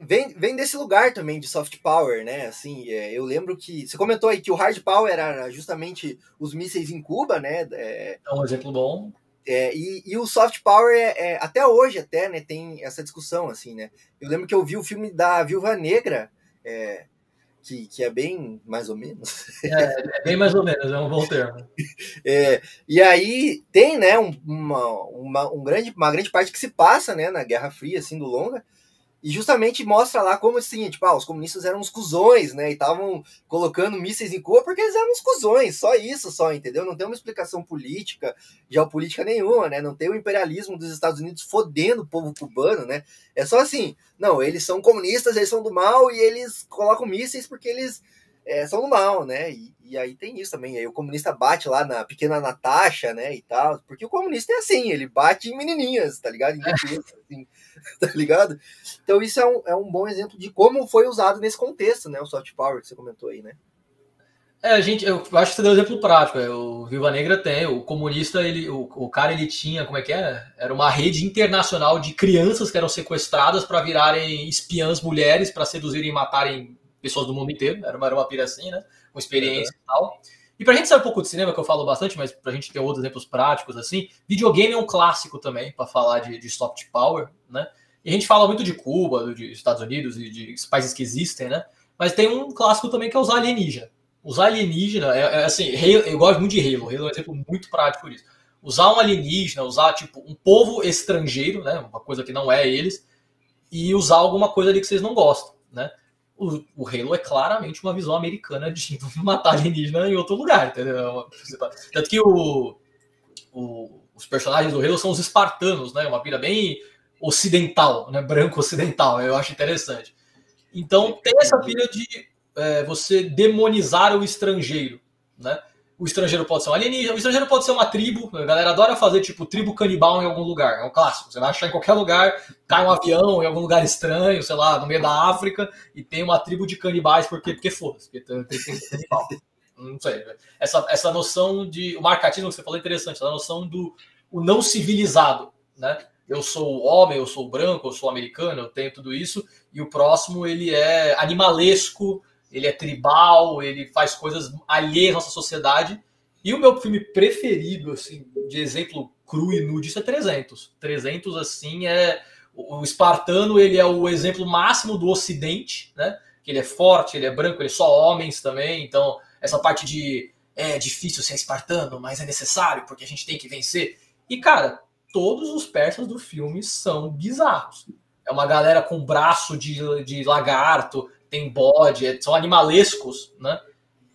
Vem, vem desse lugar também de soft power, né? Assim, é, eu lembro que. Você comentou aí que o hard power era justamente os mísseis em Cuba, né?
É, é um exemplo bom.
É, e, e, o soft power, é, é, até hoje, até, né, tem essa discussão, assim, né? Eu lembro que eu vi o filme da Viúva Negra, é, que, que é bem mais ou menos.
É, é bem mais ou menos, é um bom termo. [laughs]
É, e aí tem, né, uma, uma, um grande, uma grande parte que se passa, né, na Guerra Fria, assim, do longa, e justamente mostra lá como assim, tipo, ah, os comunistas eram uns cuzões, né? E estavam colocando mísseis em Cuba porque eles eram uns cuzões, só isso, só, entendeu? Não tem uma explicação política, geopolítica nenhuma, né? Não tem o imperialismo dos Estados Unidos fodendo o povo cubano, né? É só assim, não, eles são comunistas, eles são do mal e eles colocam mísseis porque eles é, são do mal, né? E, e, aí tem isso também. Aí o comunista bate lá na pequena Natasha, né? E tal. Porque o comunista é assim, ele bate em menininhas, tá ligado? Em defesa, assim, [laughs] tá ligado? Então isso é um, é um bom exemplo de como foi usado nesse contexto, né? O soft power que você comentou aí, né?
É, a gente, eu acho que você deu um exemplo prático. É, o Viva Negra tem, o comunista, ele, o, o cara ele tinha, como é que é? Era uma rede internacional de crianças que eram sequestradas para virarem espiãs mulheres para seduzirem e matarem pessoas do mundo inteiro. Era uma, era uma pira assim, né? Com experiência uhum. e tal. E pra gente saber um pouco de cinema, que eu falo bastante, mas pra gente ter outros exemplos práticos, assim, videogame é um clássico também, para falar de, de soft power, né? E a gente fala muito de Cuba, dos Estados Unidos e de países que existem, né? Mas tem um clássico também que é usar alienígena. Usar alienígena, é, é assim, eu gosto muito de Halo, Halo é um exemplo muito prático disso. Usar um alienígena, usar, tipo, um povo estrangeiro, né? Uma coisa que não é eles, e usar alguma coisa ali que vocês não gostam, né? O, o Halo é claramente uma visão americana de [laughs] matar alienígena em outro lugar, entendeu? Tanto que o, o, os personagens do Halo são os espartanos, né? Uma pira bem ocidental, né? Branco ocidental, eu acho interessante. Então tem essa pilha de é, você demonizar o estrangeiro, né? O estrangeiro pode ser um alienígena, o estrangeiro pode ser uma tribo. A galera adora fazer tipo tribo canibal em algum lugar. É um clássico. Você vai achar em qualquer lugar, cai um avião em algum lugar estranho, sei lá, no meio da África, e tem uma tribo de canibais, porque, porque foda-se, porque tem, tem, tem canibal. Não sei. Essa, essa noção de. O marcatismo que você falou é interessante, essa noção do o não civilizado, né? Eu sou homem, eu sou branco, eu sou americano, eu tenho tudo isso, e o próximo ele é animalesco, ele é tribal, ele faz coisas alheias à nossa sociedade. E o meu filme preferido, assim, de exemplo cru e nu disso é 300. 300, assim, é... O espartano, ele é o exemplo máximo do ocidente, né? Que ele é forte, ele é branco, ele é só homens também. Então, essa parte de... É difícil ser espartano, mas é necessário, porque a gente tem que vencer. E, cara, todos os persas do filme são bizarros. É uma galera com braço de, de lagarto, tem bode, é, são animalescos, né?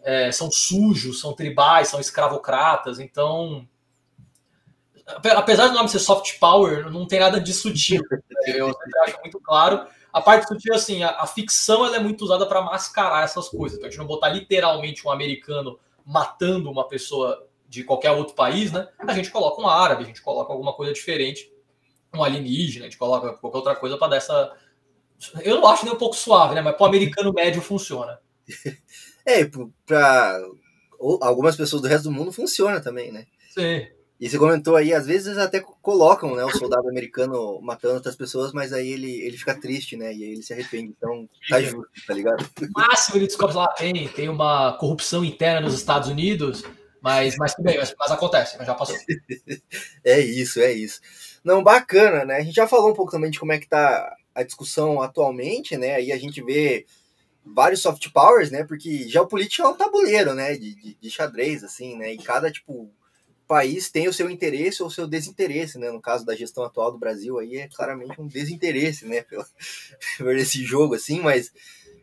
É, são sujos, são tribais, são escravocratas, então. Apesar do nome ser soft power, não tem nada de sutil. [laughs] Né? Eu acho muito claro. A parte sutil, assim, a, a ficção ela é muito usada para mascarar essas coisas. Então, a gente não botar literalmente um americano matando uma pessoa de qualquer outro país, né? A gente coloca um árabe, a gente coloca alguma coisa diferente, um alienígena, a gente coloca qualquer outra coisa para dar essa, eu não acho nem um pouco suave, né? Mas para o americano médio funciona. [laughs]
É, para algumas pessoas do resto do mundo funciona também, né?
Sim.
E você comentou aí, às vezes até colocam né, o soldado americano matando outras pessoas, mas aí ele, ele fica triste, né? E aí ele se arrepende. Então tá justo, tá ligado?
O máximo ele descobre lá, tem, tem uma corrupção interna nos Estados Unidos, mas, mas tudo bem, mas, mas acontece, mas já passou. [laughs]
é isso, é isso. Não, bacana, né? A gente já falou um pouco também de como é que tá a discussão atualmente, né? Aí a gente vê vários soft powers, né? Porque geopolítica é um tabuleiro, né? De, de, de, xadrez, assim, né? E cada, tipo, país tem o seu interesse ou o seu desinteresse, né? No caso da gestão atual do Brasil, aí é claramente um desinteresse, né? [laughs] Por esse jogo, assim, mas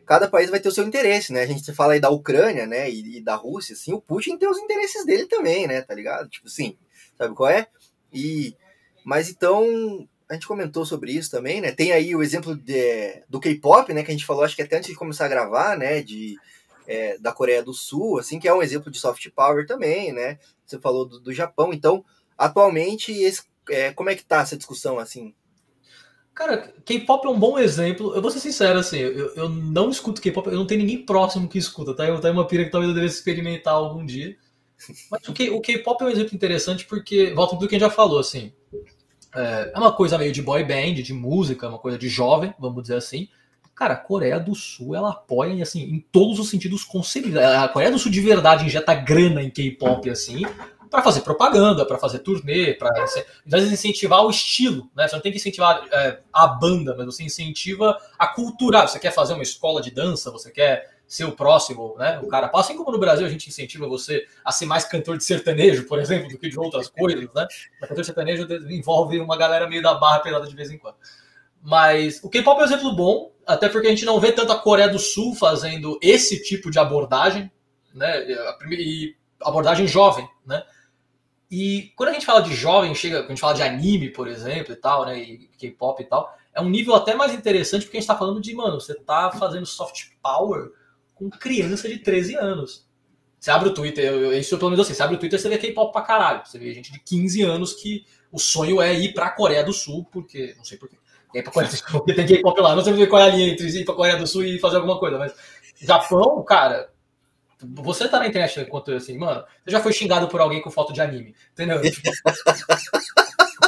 cada país vai ter o seu interesse, né? A gente fala aí da Ucrânia, né? E, e da Rússia, assim, o Putin tem os interesses dele também, né? Tá ligado? Tipo, sim, sabe qual é? E... Mas então, a gente comentou sobre isso também, né? Tem aí o exemplo de, do K-pop, né? Que a gente falou, acho que até antes de começar a gravar, né? De, é, da Coreia do Sul, assim, que é um exemplo de soft power também, né? Você falou do, do Japão. Então, atualmente, esse, é, como é que tá essa discussão, assim?
Cara, K-pop é um bom exemplo. Eu vou ser sincero, assim, eu, eu não escuto K-pop, eu não tenho ninguém próximo que escuta, tá? Eu tenho uma pira que talvez eu devesse experimentar algum dia. Mas o K-pop é um exemplo interessante porque, volta do que a gente já falou, assim, é, é uma coisa meio de boy band, de música, uma coisa de jovem, vamos dizer assim. Cara, a Coreia do Sul, ela apoia, assim, em todos os sentidos concebíveis. A Coreia do Sul de verdade injeta grana em K-pop, assim, para fazer propaganda, para fazer turnê, para incentivar o estilo, né? Você não tem que incentivar é, a banda, mas você incentiva a cultura. Você quer fazer uma escola de dança, você quer ser o próximo, né? O cara, assim como no Brasil a gente incentiva você a ser mais cantor de sertanejo, por exemplo, do que de outras coisas, né? Mas cantor de sertanejo envolve uma galera meio da barra pelada de vez em quando. Mas o K-pop é um exemplo bom, até porque a gente não vê tanto a Coreia do Sul fazendo esse tipo de abordagem, né? E abordagem jovem, né? E quando a gente fala de jovem, chega, quando a gente fala de anime, por exemplo, e tal, né? E K-pop e tal, é um nível até mais interessante porque a gente tá falando de, mano, você tá fazendo soft power com criança de 13 anos. Você abre o Twitter, eu, isso pelo menos assim, você abre o Twitter, você vê K-pop pra caralho. Você vê gente de 15 anos que o sonho é ir pra Coreia do Sul, porque. Não sei porquê. Ir pra Coreia do Sul, porque tem K-pop lá. Não sei qual é a linha entre ir pra Coreia do Sul e fazer alguma coisa, mas. Japão, cara, você tá na internet enquanto assim, mano, você já foi xingado por alguém com foto de anime, entendeu? [laughs]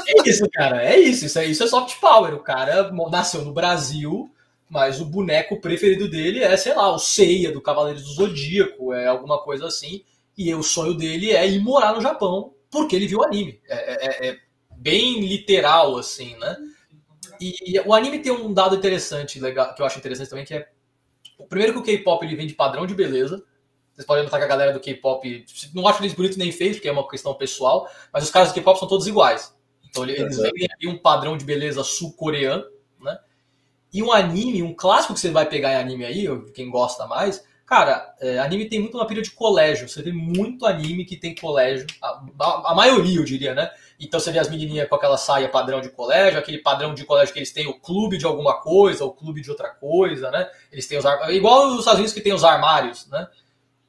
É isso, cara, é isso, isso é, isso é soft power. O cara nasceu no Brasil, mas o boneco preferido dele é, sei lá, o Seiya do Cavaleiros do Zodíaco, é alguma coisa assim. E o sonho dele é ir morar no Japão porque ele viu anime. É, é, é bem literal, assim, né? E, e, o anime tem um dado interessante, legal, que eu acho interessante também, que é o primeiro que o K-pop ele vem de padrão de beleza. Vocês podem notar que a galera do K-pop não acho eles bonitos nem feios, porque é uma questão pessoal, mas os caras do K-pop são todos iguais. Então eles vendem um padrão de beleza sul-coreano? E um anime, um clássico que você vai pegar em anime aí, quem gosta mais, cara, é, anime tem muito uma pilha de colégio. Você vê muito anime que tem colégio, a, a, a, maioria eu diria, né? Então você vê as menininhas com aquela saia padrão de colégio, aquele padrão de colégio que eles têm o clube de alguma coisa, o clube de outra coisa, né? Eles têm os igual os Estados Unidos que tem os armários, né?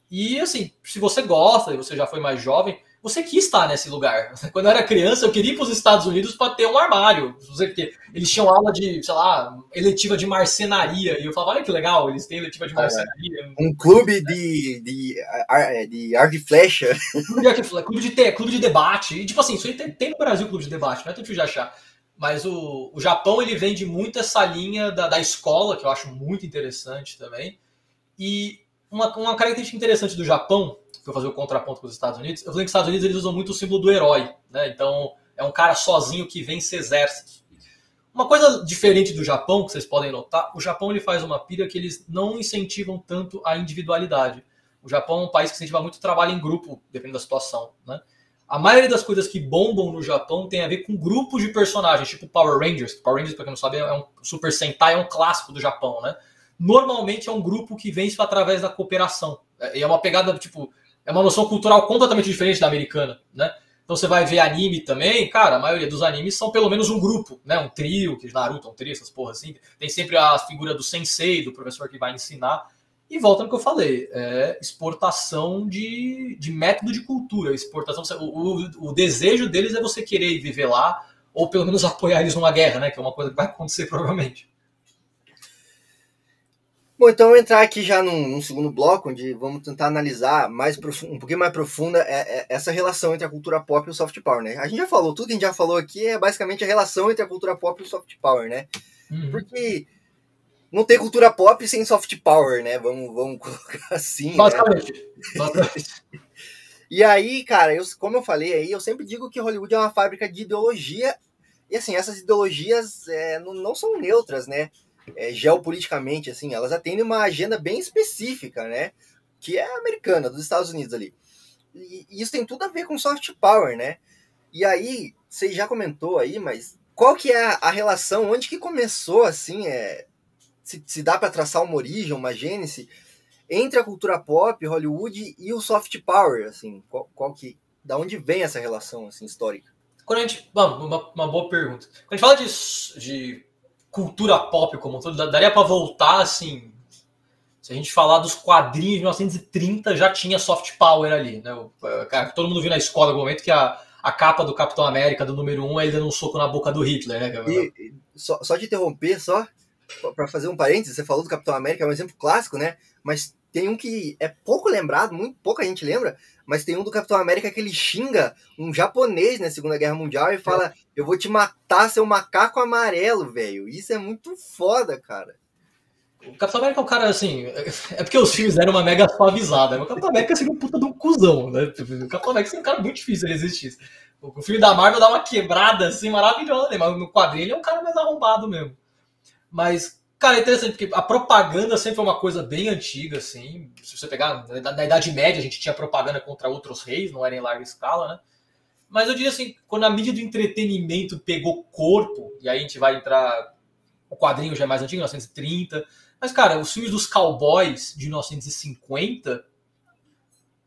E assim, se você gosta e você já foi mais jovem, você quis estar nesse lugar. [laughs] Quando eu era criança, eu queria ir para os Estados Unidos para ter um armário. Porque eles tinham aula de, sei lá, eletiva de marcenaria. E eu falava, olha que legal, eles têm eletiva de ah, é. marcenaria.
Um clube de, de, [laughs] de arco e flecha.
Clube de, clube, de, clube de debate. E, tipo assim, isso aí tem, tem no Brasil clube de debate, não é tão difícil de achar. Mas o, o Japão, ele vende muito essa linha da, da escola, que eu acho muito interessante também. E uma, uma característica interessante do Japão, para fazer o contraponto com os Estados Unidos, eu falei que os Estados Unidos eles usam muito o símbolo do herói, né? Então é um cara sozinho que vence exércitos. Uma coisa diferente do Japão que vocês podem notar, o Japão ele faz uma pilha que eles não incentivam tanto a individualidade. O Japão é um país que incentiva muito trabalho em grupo, dependendo da situação, né? A maioria das coisas que bombam no Japão tem a ver com grupos de personagens, tipo Power Rangers. Power Rangers, para quem não sabe, é um Super Sentai, é um clássico do Japão, né? Normalmente é um grupo que vence através da cooperação. É, é uma pegada, tipo, é uma noção cultural completamente diferente da americana, né? Então você vai ver anime também, cara, a maioria dos animes são pelo menos um grupo, né? Um trio, que Naruto é um trio, essas porras assim. Tem sempre a figura do sensei, do professor que vai ensinar. E volta no que eu falei, é exportação de, de método de cultura, exportação. O, o, o desejo deles é você querer viver lá, ou pelo menos [laughs] apoiar eles numa guerra, né? Que é uma coisa que vai acontecer [laughs] provavelmente.
Bom, então entrar aqui já num, num, segundo bloco, onde vamos tentar analisar mais um pouquinho mais profunda é, é, essa relação entre a cultura pop e o soft power, né? A gente já falou, tudo que a gente já falou aqui é basicamente a relação entre a cultura pop e o soft power, né? Uhum. Porque não tem cultura pop sem soft power, né? Vamos, vamos [laughs] colocar assim. Né? Basicamente. Né? [laughs] e aí, cara, eu, como eu falei aí, eu sempre digo que Hollywood é uma fábrica de ideologia. E assim, essas ideologias é, não, não são neutras, né? É, geopoliticamente, assim, elas atendem uma agenda bem específica, né? Que é americana, dos Estados Unidos ali. E, e isso tem tudo a ver com soft power, né? E aí, você já comentou aí, mas qual que é a, a relação, onde que começou, assim, é, se, se dá para traçar uma origem, uma gênese, entre a cultura pop, Hollywood e o soft power, assim, qual, qual que, da onde vem essa relação, assim, histórica?
Quando a gente, bom, uma, uma boa pergunta. Quando a gente fala de, de cultura pop como todo, daria para voltar assim. Se a gente falar dos quadrinhos de 1930, já tinha soft power ali, né? O, cara, todo mundo viu na escola no momento que a, a capa do Capitão América do número 1 um, ele dando um soco na boca do Hitler, né?
E, só, só de interromper, só para fazer um parênteses, você falou do Capitão América, é um exemplo clássico, né? Mas tem um que é pouco lembrado, muito pouca gente lembra, mas tem um do Capitão América que ele xinga um japonês na Segunda Guerra Mundial e fala: Eu vou te matar, seu macaco amarelo, velho. Isso é muito foda, cara.
O Capitão América é um cara assim. É porque os filmes deram uma mega suavizada. O Capitão América seria um puta de um cuzão, né? O Capitão América é um cara muito difícil de resistir. O filme da Marvel dá uma quebrada assim maravilhosa, né? mas no quadrinho ele é um cara mais arrombado mesmo. Mas cara, é interessante, porque a propaganda sempre foi uma coisa bem antiga, assim. Se você pegar, na, Idade Média a gente tinha propaganda contra outros reis, não era em larga escala, né? Mas eu diria assim, quando a mídia do entretenimento pegou corpo, e aí a gente vai entrar. O quadrinho já é mais antigo, 1930. Mas, cara, os filmes dos cowboys de 1950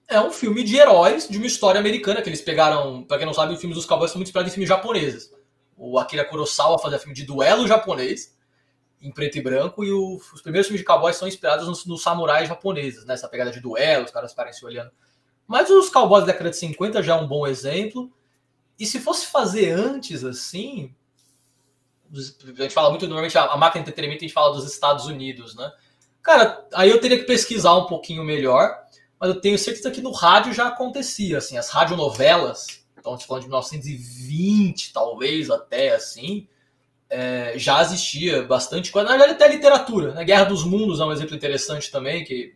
é um filme de heróis de uma história americana que eles pegaram. Pra quem não sabe, os filmes dos cowboys são muito inspirados em filmes japoneses. O Akira Kurosawa fazia filme de duelo japonês, em preto e branco, e o, os primeiros filmes de cowboys são inspirados nos, nos samurais japoneses, né? Essa pegada de duelo, os caras parecem olhando. Mas os cowboys da década de 50 já é um bom exemplo. E se fosse fazer antes, assim. A gente fala muito, normalmente, a, a máquina de entretenimento a gente fala dos Estados Unidos, né? Cara, aí eu teria que pesquisar um pouquinho melhor, mas eu tenho certeza que no rádio já acontecia, assim, as radionovelas, então a gente falando de 1920, talvez até assim, é, já existia bastante coisa. Na verdade, até literatura, né? Guerra dos Mundos é um exemplo interessante também, que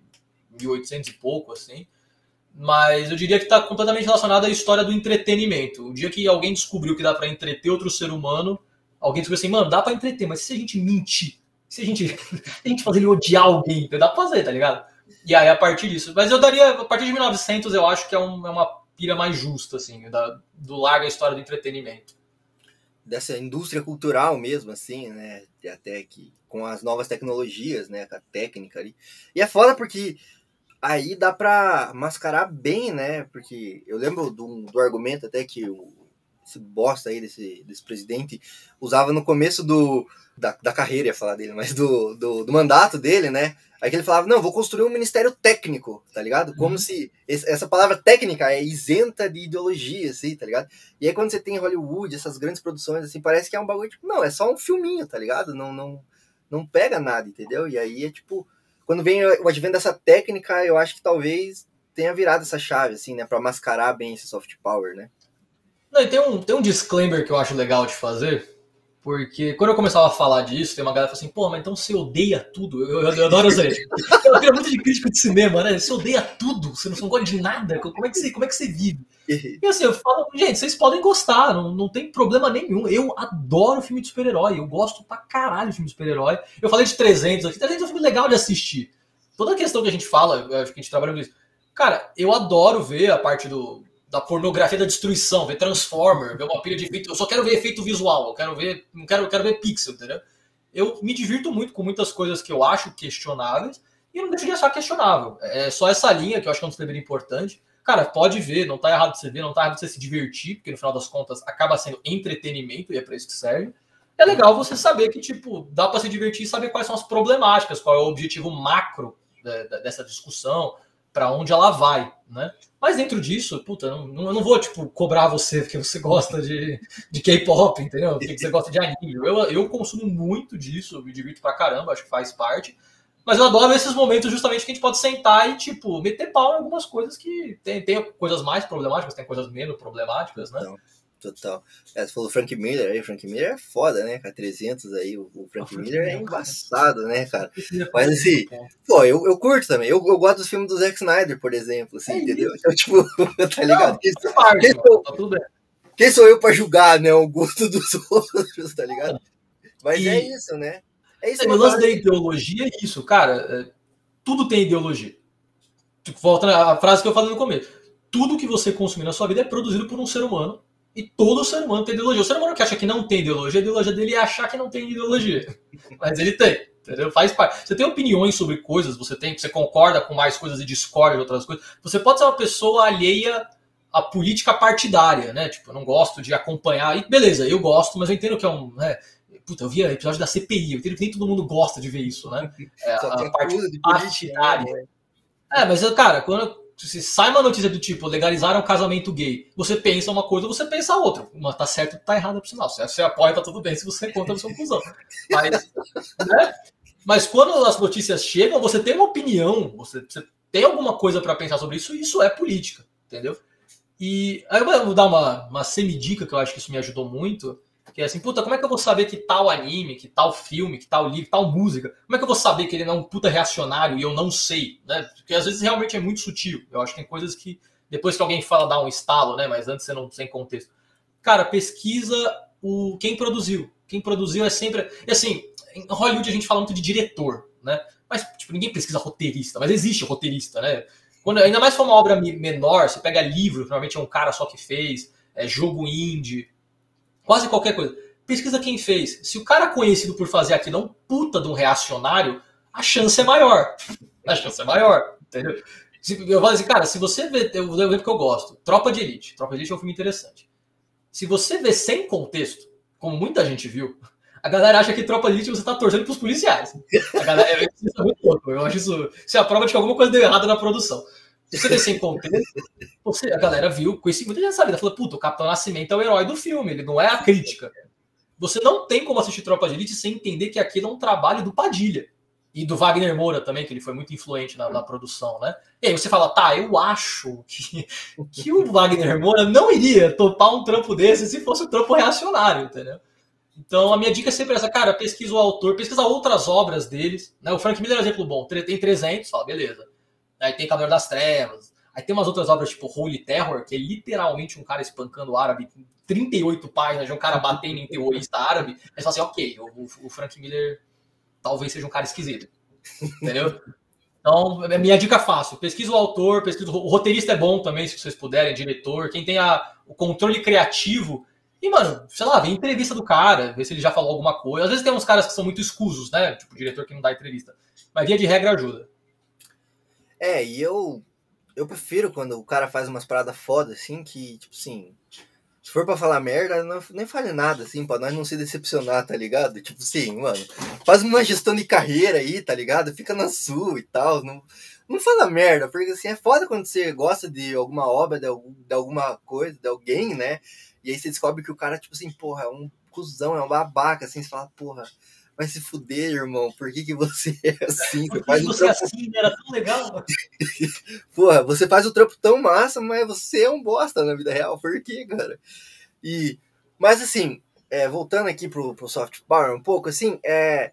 1800 e pouco, assim mas eu diria que está completamente relacionado à história do entretenimento. O dia que alguém descobriu que dá para entreter outro ser humano, alguém descobriu assim, mano, dá para entreter, mas se a gente mentir, se a gente, [laughs] a gente fazer ele odiar alguém, dá pra fazer, tá ligado? E aí, a partir disso. Mas eu daria, a partir de 1900, eu acho que é, um, é uma pira mais justa, assim, da, do larga história do entretenimento.
Dessa indústria cultural mesmo, assim, né? Até que com as novas tecnologias, né? Com a técnica ali. E é foda porque aí dá pra mascarar bem, né? Porque eu lembro do, do argumento até que o, esse bosta aí desse, desse presidente usava no começo do, da, da carreira, ia falar dele, mas do, do, do, mandato dele, né? Aí que ele falava, não, vou construir um ministério técnico, tá ligado? Como uhum. se essa palavra técnica é isenta de ideologia, assim, tá ligado? E aí quando você tem Hollywood, essas grandes produções, assim, parece que é um bagulho, tipo, não, é só um filminho, tá ligado? Não, não, não pega nada, entendeu? E aí é tipo, quando vem o advento dessa técnica, eu acho que talvez tenha virado essa chave, assim, né? Pra mascarar bem esse soft power, né?
Não, e tem um, tem um disclaimer que eu acho legal de fazer, porque quando eu começava a falar disso, tem uma galera que fala assim, pô, mas então você odeia tudo. Eu, eu, eu adoro isso [laughs] Eu queria muito de crítico de cinema, né? Você odeia tudo, você não, você não gosta de nada. Como é que você, como é que você vive? E assim, eu falo, gente, vocês podem gostar, não, não tem problema nenhum. Eu adoro filme de super-herói, eu gosto pra caralho de filme de super-herói. Eu falei de 300 aqui, 300 é um filme legal de assistir. Toda a questão que a gente fala, acho que a gente trabalha com isso. Cara, eu adoro ver a parte do, da pornografia da destruição, ver Transformer, ver uma pilha de efeito. Eu só quero ver efeito visual, eu quero ver, não quero, eu quero ver pixel, entendeu? Eu me divirto muito com muitas coisas que eu acho questionáveis e não deixo de achar questionável. É só essa linha que eu acho que é um disclaimer importante Cara, pode ver, não tá errado você ver, não tá errado você se divertir, porque no final das contas acaba sendo entretenimento e é para isso que serve. É legal você saber que, tipo, dá para se divertir e saber quais são as problemáticas, qual é o objetivo macro dessa discussão, para onde ela vai, né? Mas dentro disso, puta, não, não, eu não vou, tipo, cobrar você porque você gosta de, de K-pop, entendeu? Porque você gosta de anime. Eu, eu consumo muito disso, me divirto pra caramba, acho que faz parte. Mas eu adoro esses momentos justamente que a gente pode sentar e, tipo, meter pau em algumas coisas que tem, tem coisas mais problemáticas, tem coisas menos problemáticas, né?
Total. Total. É, você falou Frank Miller aí, Frank Miller é foda, né, cara? 300 aí, o, o Frank Miller é embaçado, né, cara? Mas assim, pô, eu, eu curto também. Eu, eu gosto dos filmes do Zack Snyder, por exemplo, assim, é entendeu? Então, tipo, [laughs] tá ligado? Não, quem, parte, quem, sou, tá quem sou eu pra julgar, né, o gosto dos [laughs] outros, tá ligado? Mas e... é isso, né?
É isso. É, o lance da ideologia é isso, cara. É, tudo tem ideologia. Tipo, volta à frase que eu falei no começo. Tudo que você consumir na sua vida é produzido por um ser humano. E todo ser humano tem ideologia. O ser humano que acha que não tem ideologia, a ideologia dele é achar que não tem ideologia. [laughs] Mas ele tem. Entendeu? Faz parte. Você tem opiniões sobre coisas, você tem, você concorda com mais coisas e discorda de outras coisas. Você pode ser uma pessoa alheia à política partidária, né? Tipo, eu não gosto de acompanhar. E beleza, eu gosto, mas eu entendo que é um. Né? Puta, eu via episódio da CPI, eu entendo que nem todo mundo gosta de ver isso, né? [laughs] É, a parte partidária. Né? É, mas, cara, quando se sai uma notícia do tipo legalizaram o casamento gay, você pensa uma coisa, você pensa outra. Uma tá certo, tá errado por sinal. Se você apoia, tá tudo bem. Se você conta, você é um cuzão. Mas, né? Mas quando as notícias chegam, você tem uma opinião, você, você tem alguma coisa para pensar sobre isso, e isso é política, entendeu? E aí eu vou dar uma, uma semi-dica que eu acho que isso me ajudou muito. Que é assim, puta, como é que eu vou saber que tal anime, que tal filme, que tal livro, tal música, como é que eu vou saber que ele não é um puta reacionário e eu não sei, né? Porque às vezes realmente é muito sutil. Eu acho que tem coisas que depois que alguém fala dá um estalo, né? Mas antes você não sem contexto. Cara, pesquisa o quem produziu. Quem produziu é sempre. E assim, em Hollywood a gente fala muito de diretor, né? Mas, tipo, ninguém pesquisa roteirista, mas existe roteirista, né? Quando, ainda mais se for uma obra menor, você pega livro, normalmente é um cara só que fez, é jogo indie, quase qualquer coisa. Pesquisa quem fez. Se o cara conhecido por fazer aquilo é um puta de um reacionário, a chance é maior. [laughs] A chance é maior, entendeu? Eu falo assim, cara, se você vê, eu vou ver que eu gosto, Tropa de Elite. Tropa de Elite é um filme interessante. Se você vê sem contexto, como muita gente viu, a galera acha que Tropa de Elite você tá torcendo pros policiais. A galera, isso é muito louco. Eu acho isso, isso é a prova de que alguma coisa deu errado na produção. Você vê sem contexto, você, a galera viu, conheci muita gente sabe, falou, puta, o Capitão Nascimento é o herói do filme, ele não é a crítica. Você não tem como assistir Tropa de Elite sem entender que aquilo é um trabalho do Padilha. E do Wagner Moura também, que ele foi muito influente na, na produção, né? E aí você fala, tá, eu acho que, que o Wagner Moura não iria topar um trampo desse se fosse um trampo reacionário, entendeu? Então a minha dica é sempre essa, cara, pesquisa o autor, pesquisa outras obras deles, né? O Frank Miller é um exemplo bom, tem 300, fala, beleza. Aí tem Cavaleiro das Trevas, aí tem umas outras obras tipo Holy Terror, que é literalmente um cara espancando árabe, 38 páginas de um cara batendo em terrorista árabe, aí você fala assim, ok, o, o Frank Miller talvez seja um cara esquisito. Entendeu? Então, é minha dica fácil. Pesquisa o autor, pesquisa o roteirista é bom também, se vocês puderem, diretor, quem tem a, o controle criativo. E, mano, sei lá, vê entrevista do cara, vê se ele já falou alguma coisa. Às vezes tem uns caras que são muito escusos, né? Tipo, diretor que não dá entrevista. Mas via de regra ajuda.
É, e eu eu prefiro quando o cara faz umas paradas foda, assim, que, tipo assim, se for pra falar merda, não, nem fale nada, assim, pra nós não se decepcionar, tá ligado? Tipo assim, mano, faz uma gestão de carreira aí, tá ligado? Fica na sua e tal, não, não fala merda, porque assim, é foda quando você gosta de alguma obra, de, de alguma coisa, de alguém, né? E aí você descobre que o cara, tipo assim, porra, é um cuzão, é um babaca, assim, você fala, porra, vai se fuder, irmão, por que, que você [laughs] é assim?
Você faz você trampo... assim, era tão legal. [laughs]
Porra, você faz o trampo tão massa, mas você é um bosta na vida real, por quê, cara? E, mas assim, é, voltando aqui pro, pro soft power um pouco, assim, é,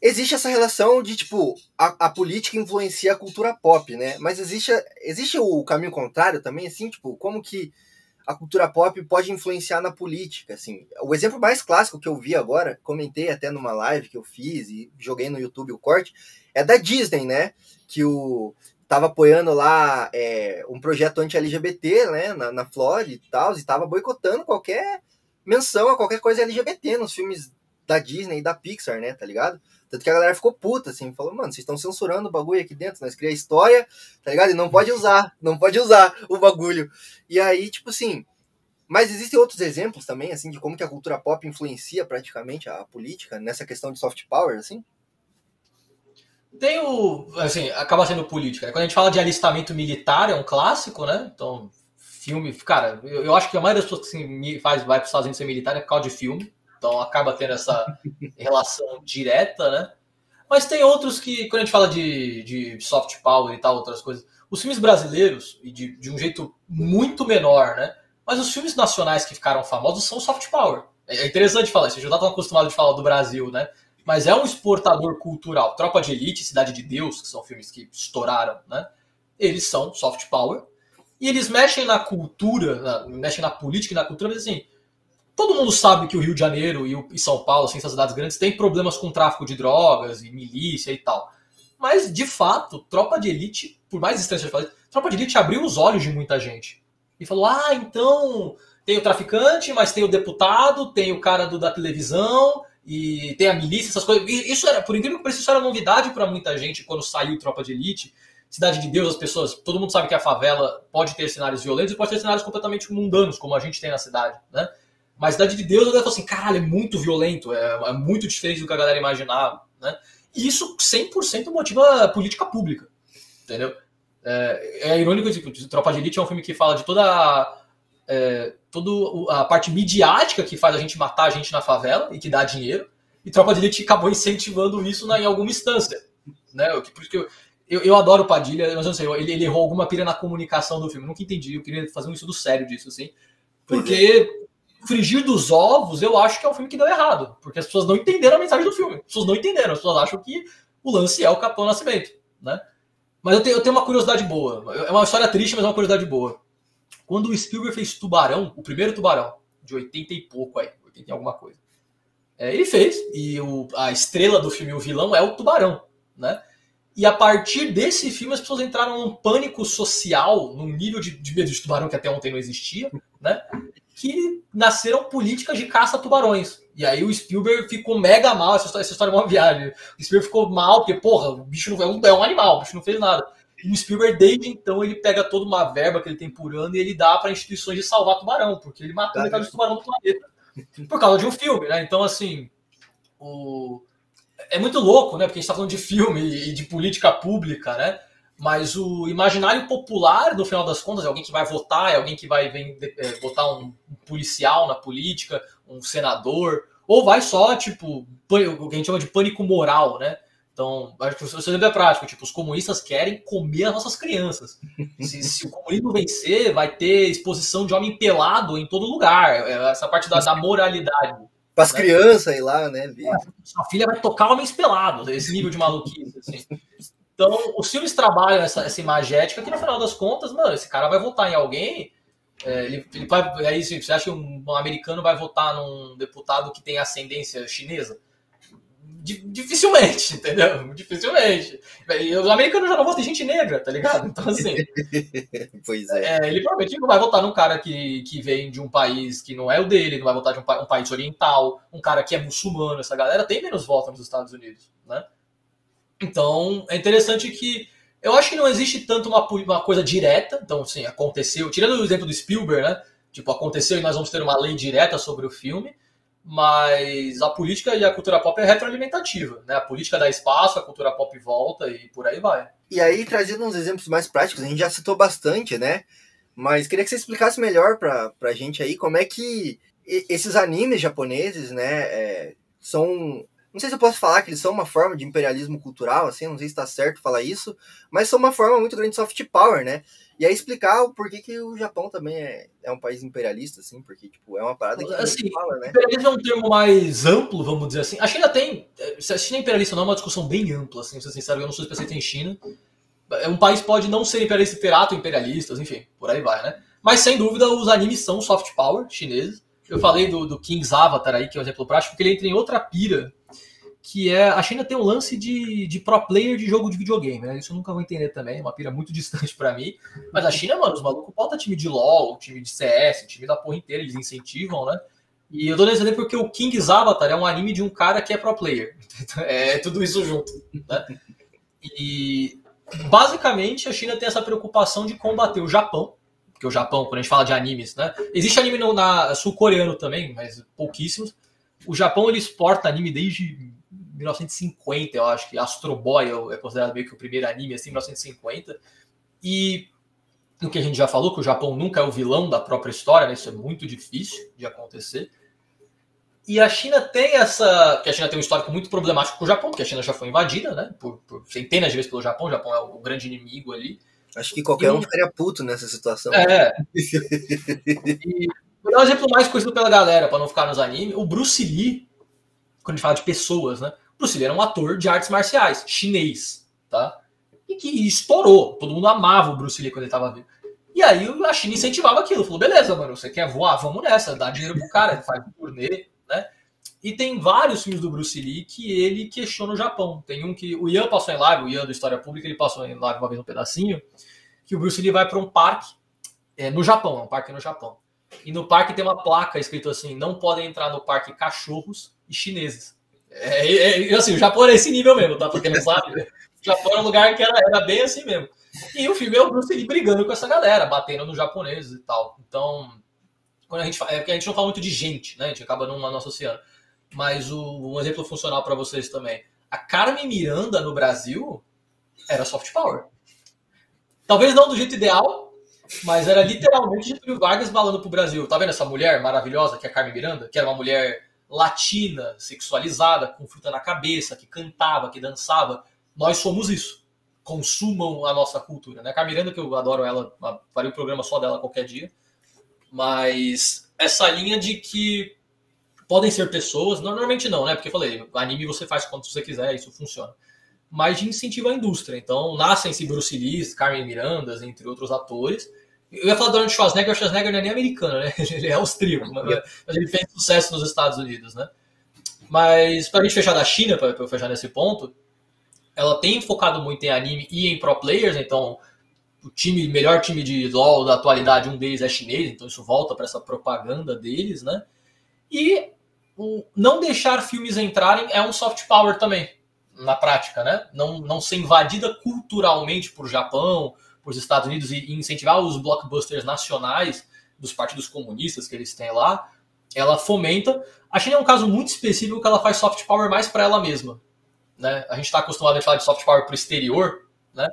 existe essa relação de, tipo, a, a política influencia a cultura pop, né? Mas existe, existe o caminho contrário também, assim, tipo, como que a cultura pop pode influenciar na política, assim. O exemplo mais clássico que eu vi agora, comentei até numa live que eu fiz e joguei no YouTube o corte, é da Disney, né? Que o tava apoiando lá é, um projeto anti-LGBT, né, na, na Flórida e tal, e tava boicotando qualquer menção a qualquer coisa LGBT nos filmes da Disney e da Pixar, né, tá ligado? Tanto que a galera ficou puta, assim, falou, mano, vocês estão censurando o bagulho aqui dentro, nós criamos história, tá ligado? E não pode usar, não pode usar o bagulho. E aí, tipo assim, mas existem outros exemplos também, assim, de como que a cultura pop influencia praticamente a política nessa questão de soft power, assim?
Tem o. Assim, acaba sendo política. Quando a gente fala de alistamento militar, é um clássico, né? Então, filme. Cara, eu, eu acho que a maioria das pessoas que assim, faz, vai para os Estados Unidos ser militar é por causa de filme. Então acaba tendo essa relação direta, né? Mas tem outros que, quando a gente fala de, de soft power e tal, outras coisas, os filmes brasileiros, e de, de um jeito muito menor, né? Mas os filmes nacionais que ficaram famosos são soft power. É interessante falar isso, a já tão acostumado de falar do Brasil, né? Mas é um exportador cultural. Tropa de Elite, Cidade de Deus, que são filmes que estouraram, né? Eles são soft power. E eles mexem na cultura, na, mexem na política e na cultura, mas assim, todo mundo sabe que o Rio de Janeiro e, o, e São Paulo, assim, essas cidades grandes, têm problemas com tráfico de drogas e milícia e tal. Mas, de fato, Tropa de Elite, por mais estranho que seja Tropa de Elite abriu os olhos de muita gente. E falou, ah, então tem o traficante, mas tem o deputado, tem o cara do, da televisão, e tem a milícia, essas coisas. Isso era, por incrível que pareça, isso era novidade para muita gente quando saiu Tropa de Elite. Cidade de Deus, as pessoas, todo mundo sabe que a favela pode ter cenários violentos e pode ter cenários completamente mundanos, como a gente tem na cidade, né? Mas Cidade de Deus, galera fala assim, caralho, é muito violento, é, é muito diferente do que a galera imaginava, né? E isso 100% motiva a política pública, entendeu? É, é irônico, tipo, Tropa de Elite é um filme que fala de toda a, é, toda a parte midiática que faz a gente matar a gente na favela e que dá dinheiro, e Tropa de Elite acabou incentivando isso na, em alguma instância, né? Por isso que eu, eu, eu, adoro o Padilha, mas eu não sei, ele, ele errou alguma pira na comunicação do filme, eu nunca entendi, eu queria fazer um estudo sério disso, assim, porque Frigir dos Ovos, eu acho que é um filme que deu errado, porque as pessoas não entenderam a mensagem do filme. As pessoas não entenderam, as pessoas acham que o lance é o Capitão Nascimento, né? Mas eu tenho, eu tenho uma curiosidade boa. É uma história triste, mas é uma curiosidade boa. Quando o Spielberg fez Tubarão, o primeiro Tubarão, de 80 e pouco aí, 80 e alguma coisa, É, ele fez, e o, a estrela do filme, o vilão, é o tubarão, né? E a partir desse filme as pessoas entraram num pânico social, num nível de, de medo de tubarão que até ontem não existia, né? Que nasceram políticas de caça a tubarões. E aí o Spielberg ficou mega mal, essa história, essa história é uma viagem. O Spielberg ficou mal, porque, porra, o bicho não é um, é um animal, o bicho não fez nada. E o Spielberg, desde então, ele pega toda uma verba que ele tem por ano e ele dá para instituições de salvar tubarão, porque ele matou metade dos tubarão do planeta. Por causa de um filme, né? Então, assim, o... é muito louco, né? Porque a gente tá falando de filme e de política pública, né? Mas o imaginário popular, no final das contas, é alguém que vai votar, é alguém que vai é, votar um policial na política, um senador, ou vai só, tipo, o que a gente chama de pânico moral, né? Então, acho que seu exemplo é prático. Tipo, os comunistas querem comer as nossas crianças. Se, se, o comunismo vencer, vai ter exposição de homem pelado em todo lugar. É, essa parte da, da moralidade.
Para as né? crianças ir lá, né? Ver.
Sua filha vai tocar homens pelados, esse nível de maluquice. Assim. Então, os filmes trabalham essa, essa imagética que, no final das contas, mano, esse cara vai votar em alguém. É, ele, ele vai, aí, você acha que um, americano vai votar num deputado que tem ascendência chinesa? dificilmente, entendeu? [laughs] Dificilmente. Os americanos já não votam em gente negra, tá ligado? Então, assim. [laughs]
pois é.
é. Ele provavelmente não vai votar num cara que, que vem de um país que não é o dele, não vai votar de um, um país oriental, um cara que é muçulmano. Essa galera tem menos votos nos Estados Unidos? Então, é interessante que. Eu acho que não existe tanto uma, uma coisa direta. Então, assim, aconteceu. Tirando o exemplo do Spielberg, né? Tipo, aconteceu e nós vamos ter uma lei direta sobre o filme mas a política e a cultura pop é retroalimentativa, né? A política dá espaço, a cultura pop volta e por aí vai.
E aí, trazendo uns exemplos mais práticos, a gente já citou bastante, né? Mas queria que você explicasse melhor pra, pra gente aí como é que esses animes japoneses, né, é, são... Não sei se eu posso falar que eles são uma forma de imperialismo cultural, assim, não sei se está certo falar isso, mas são uma forma muito grande de soft power, né? E aí explicar o porquê que o Japão também é, é um país imperialista, assim, porque, tipo, é uma parada que
assim, fala, né? Imperialismo é um termo mais amplo, vamos dizer assim. A China tem. Se a China é imperialista ou não, é uma discussão bem ampla, assim, se sincero, eu não sou especialista em China. É, um país pode não ser imperialista e ter ato imperialistas, enfim, por aí vai, né? Mas sem dúvida os animes são soft power chineses. Eu falei do, do King's Avatar aí, que é um exemplo prático, porque ele entra em outra pira que é a China tem um lance de, de pro player de jogo de videogame, né? Isso eu nunca vou entender também, é uma pira muito [laughs] distante para mim. Mas a China, mano, os malucos botam time de LoL, time de CS, time da porra inteira, eles incentivam, né? E eu dou nesse exemplo porque o King's Avatar é um anime de um cara que é pro player. [laughs] É tudo isso junto, né? E basicamente a China tem essa preocupação de combater o Japão, porque o Japão, quando a gente fala de animes, né? Existe anime no, na sul-coreano também, mas pouquíssimos. O Japão ele exporta anime desde 1950, eu acho que Astro Boy é considerado meio que o primeiro anime, assim, 1950. E o que a gente já falou, que o Japão nunca é o vilão da própria história, né? isso é muito difícil de acontecer. E a China tem essa. que a China tem um histórico muito problemático com o Japão, porque a China já foi invadida, né? Por, por centenas de vezes pelo Japão. O Japão é o grande inimigo ali.
Acho que qualquer e, um ficaria puto nessa situação.
É. [laughs] e, vou dar um exemplo mais conhecido pela galera, para não ficar nos animes. O Bruce Lee, quando a gente fala de pessoas, né? Bruce Lee era um ator de artes marciais, chinês, tá? E que estourou. Todo mundo amava o Bruce Lee quando ele tava vivo. E aí a China incentivava aquilo. Falou, beleza, mano, você quer voar? Vamos nessa, dá dinheiro pro cara, faz um turnê, né? E tem vários filmes do Bruce Lee que ele questiona o Japão. Tem um que o Ian passou em live, o Ian do História Pública, ele passou em live uma vez um pedacinho, que o Bruce Lee vai para um parque é, no Japão, é um parque no Japão. E no parque tem uma placa escrito assim: não podem entrar no parque cachorros e chineses. É, é, é, assim, o Japão era esse nível mesmo, tá? Porque não sabe. O Japão era um lugar que era, era bem assim mesmo. E o filme é o Bruce Lee brigando com essa galera, batendo nos japoneses e tal. Então, quando a gente fala, é porque a gente não fala muito de gente, né? A gente acaba não, não associando. Mas o, um exemplo funcional para vocês também. A Carmen Miranda no Brasil era soft power. Talvez não do jeito ideal, mas era literalmente Getúlio Vargas balando pro Brasil. Tá vendo essa mulher maravilhosa que é a Carmen Miranda? Que era uma mulher latina, sexualizada, com fruta na cabeça, que cantava, que dançava. Nós somos isso. Consumam a nossa cultura. Né? A Miranda, que eu adoro ela, faria um programa só dela qualquer dia. Mas essa linha de que podem ser pessoas, normalmente não, né? Porque eu falei, anime você faz quanto você quiser, isso funciona. Mas de incentivo à indústria. Então, nascem-se Bruce Lee, Carmen Mirandas, entre outros atores, eu ia falar do Arnold Schwarzenegger, o Schwarzenegger não é nem americano, né? [laughs] Ele é austríaco, mas ele fez sucesso nos Estados Unidos, né? Mas para a gente fechar da China, para eu fechar nesse ponto, ela tem focado muito em anime e em pro players, então o time, melhor time de LoL da atualidade, um deles é chinês, então isso volta para essa propaganda deles, né? E o não deixar filmes entrarem é um soft power também, na prática, né? Não, não ser invadida culturalmente por Japão, por Estados Unidos e incentivar os blockbusters nacionais dos partidos comunistas que eles têm lá, ela fomenta. A China é um caso muito específico que ela faz soft power mais para ela mesma. Né? A gente está acostumado a falar de soft power para o exterior, né?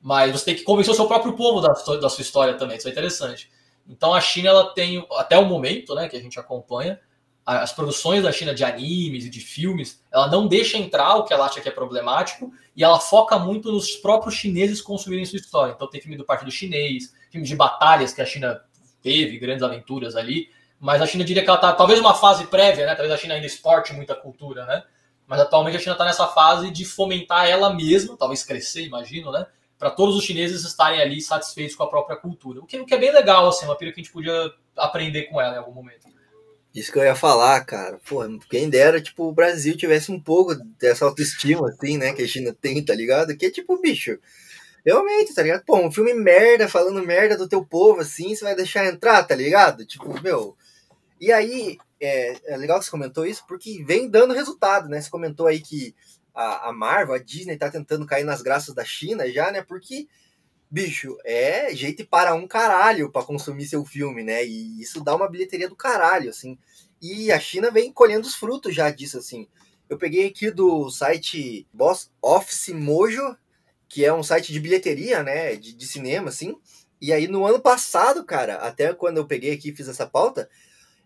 mas você tem que convencer o seu próprio povo da, da sua história também, isso é interessante. Então a China ela tem, até o momento né, que a gente acompanha, as produções da China de animes e de filmes, ela não deixa entrar o que ela acha que é problemático e ela foca muito nos próprios chineses consumirem sua história. Então tem filme do Partido Chinês, filme de batalhas que a China teve, grandes aventuras ali, mas a China diria que ela está talvez uma fase prévia, né? Talvez a China ainda exporte muita cultura, né? Mas atualmente a China está nessa fase de fomentar ela mesma, talvez crescer, imagino, né? Para todos os chineses estarem ali satisfeitos com a própria cultura. O que, o que é bem legal, assim, uma pira que a gente podia aprender com ela em algum momento.
Isso que eu ia falar, cara. Pô, quem dera, tipo, o Brasil tivesse um pouco dessa autoestima, assim, né? Que a China tem, tá ligado? Que é tipo, bicho. Realmente, tá ligado? Pô, um filme merda, falando merda do teu povo, assim, você vai deixar entrar, tá ligado? Tipo, meu. E aí, é, é legal que você comentou isso, porque vem dando resultado, né? Você comentou aí que a, a Marvel, a Disney tá tentando cair nas graças da China já, né? Porque bicho, é jeito para um caralho para consumir seu filme, né? E isso dá uma bilheteria do caralho, assim. E a China vem colhendo os frutos já disso, assim. Eu peguei aqui do site Boss Office Mojo, que é um site de bilheteria, né? De, de cinema, assim. E aí no ano passado, cara, até quando eu peguei aqui e fiz essa pauta,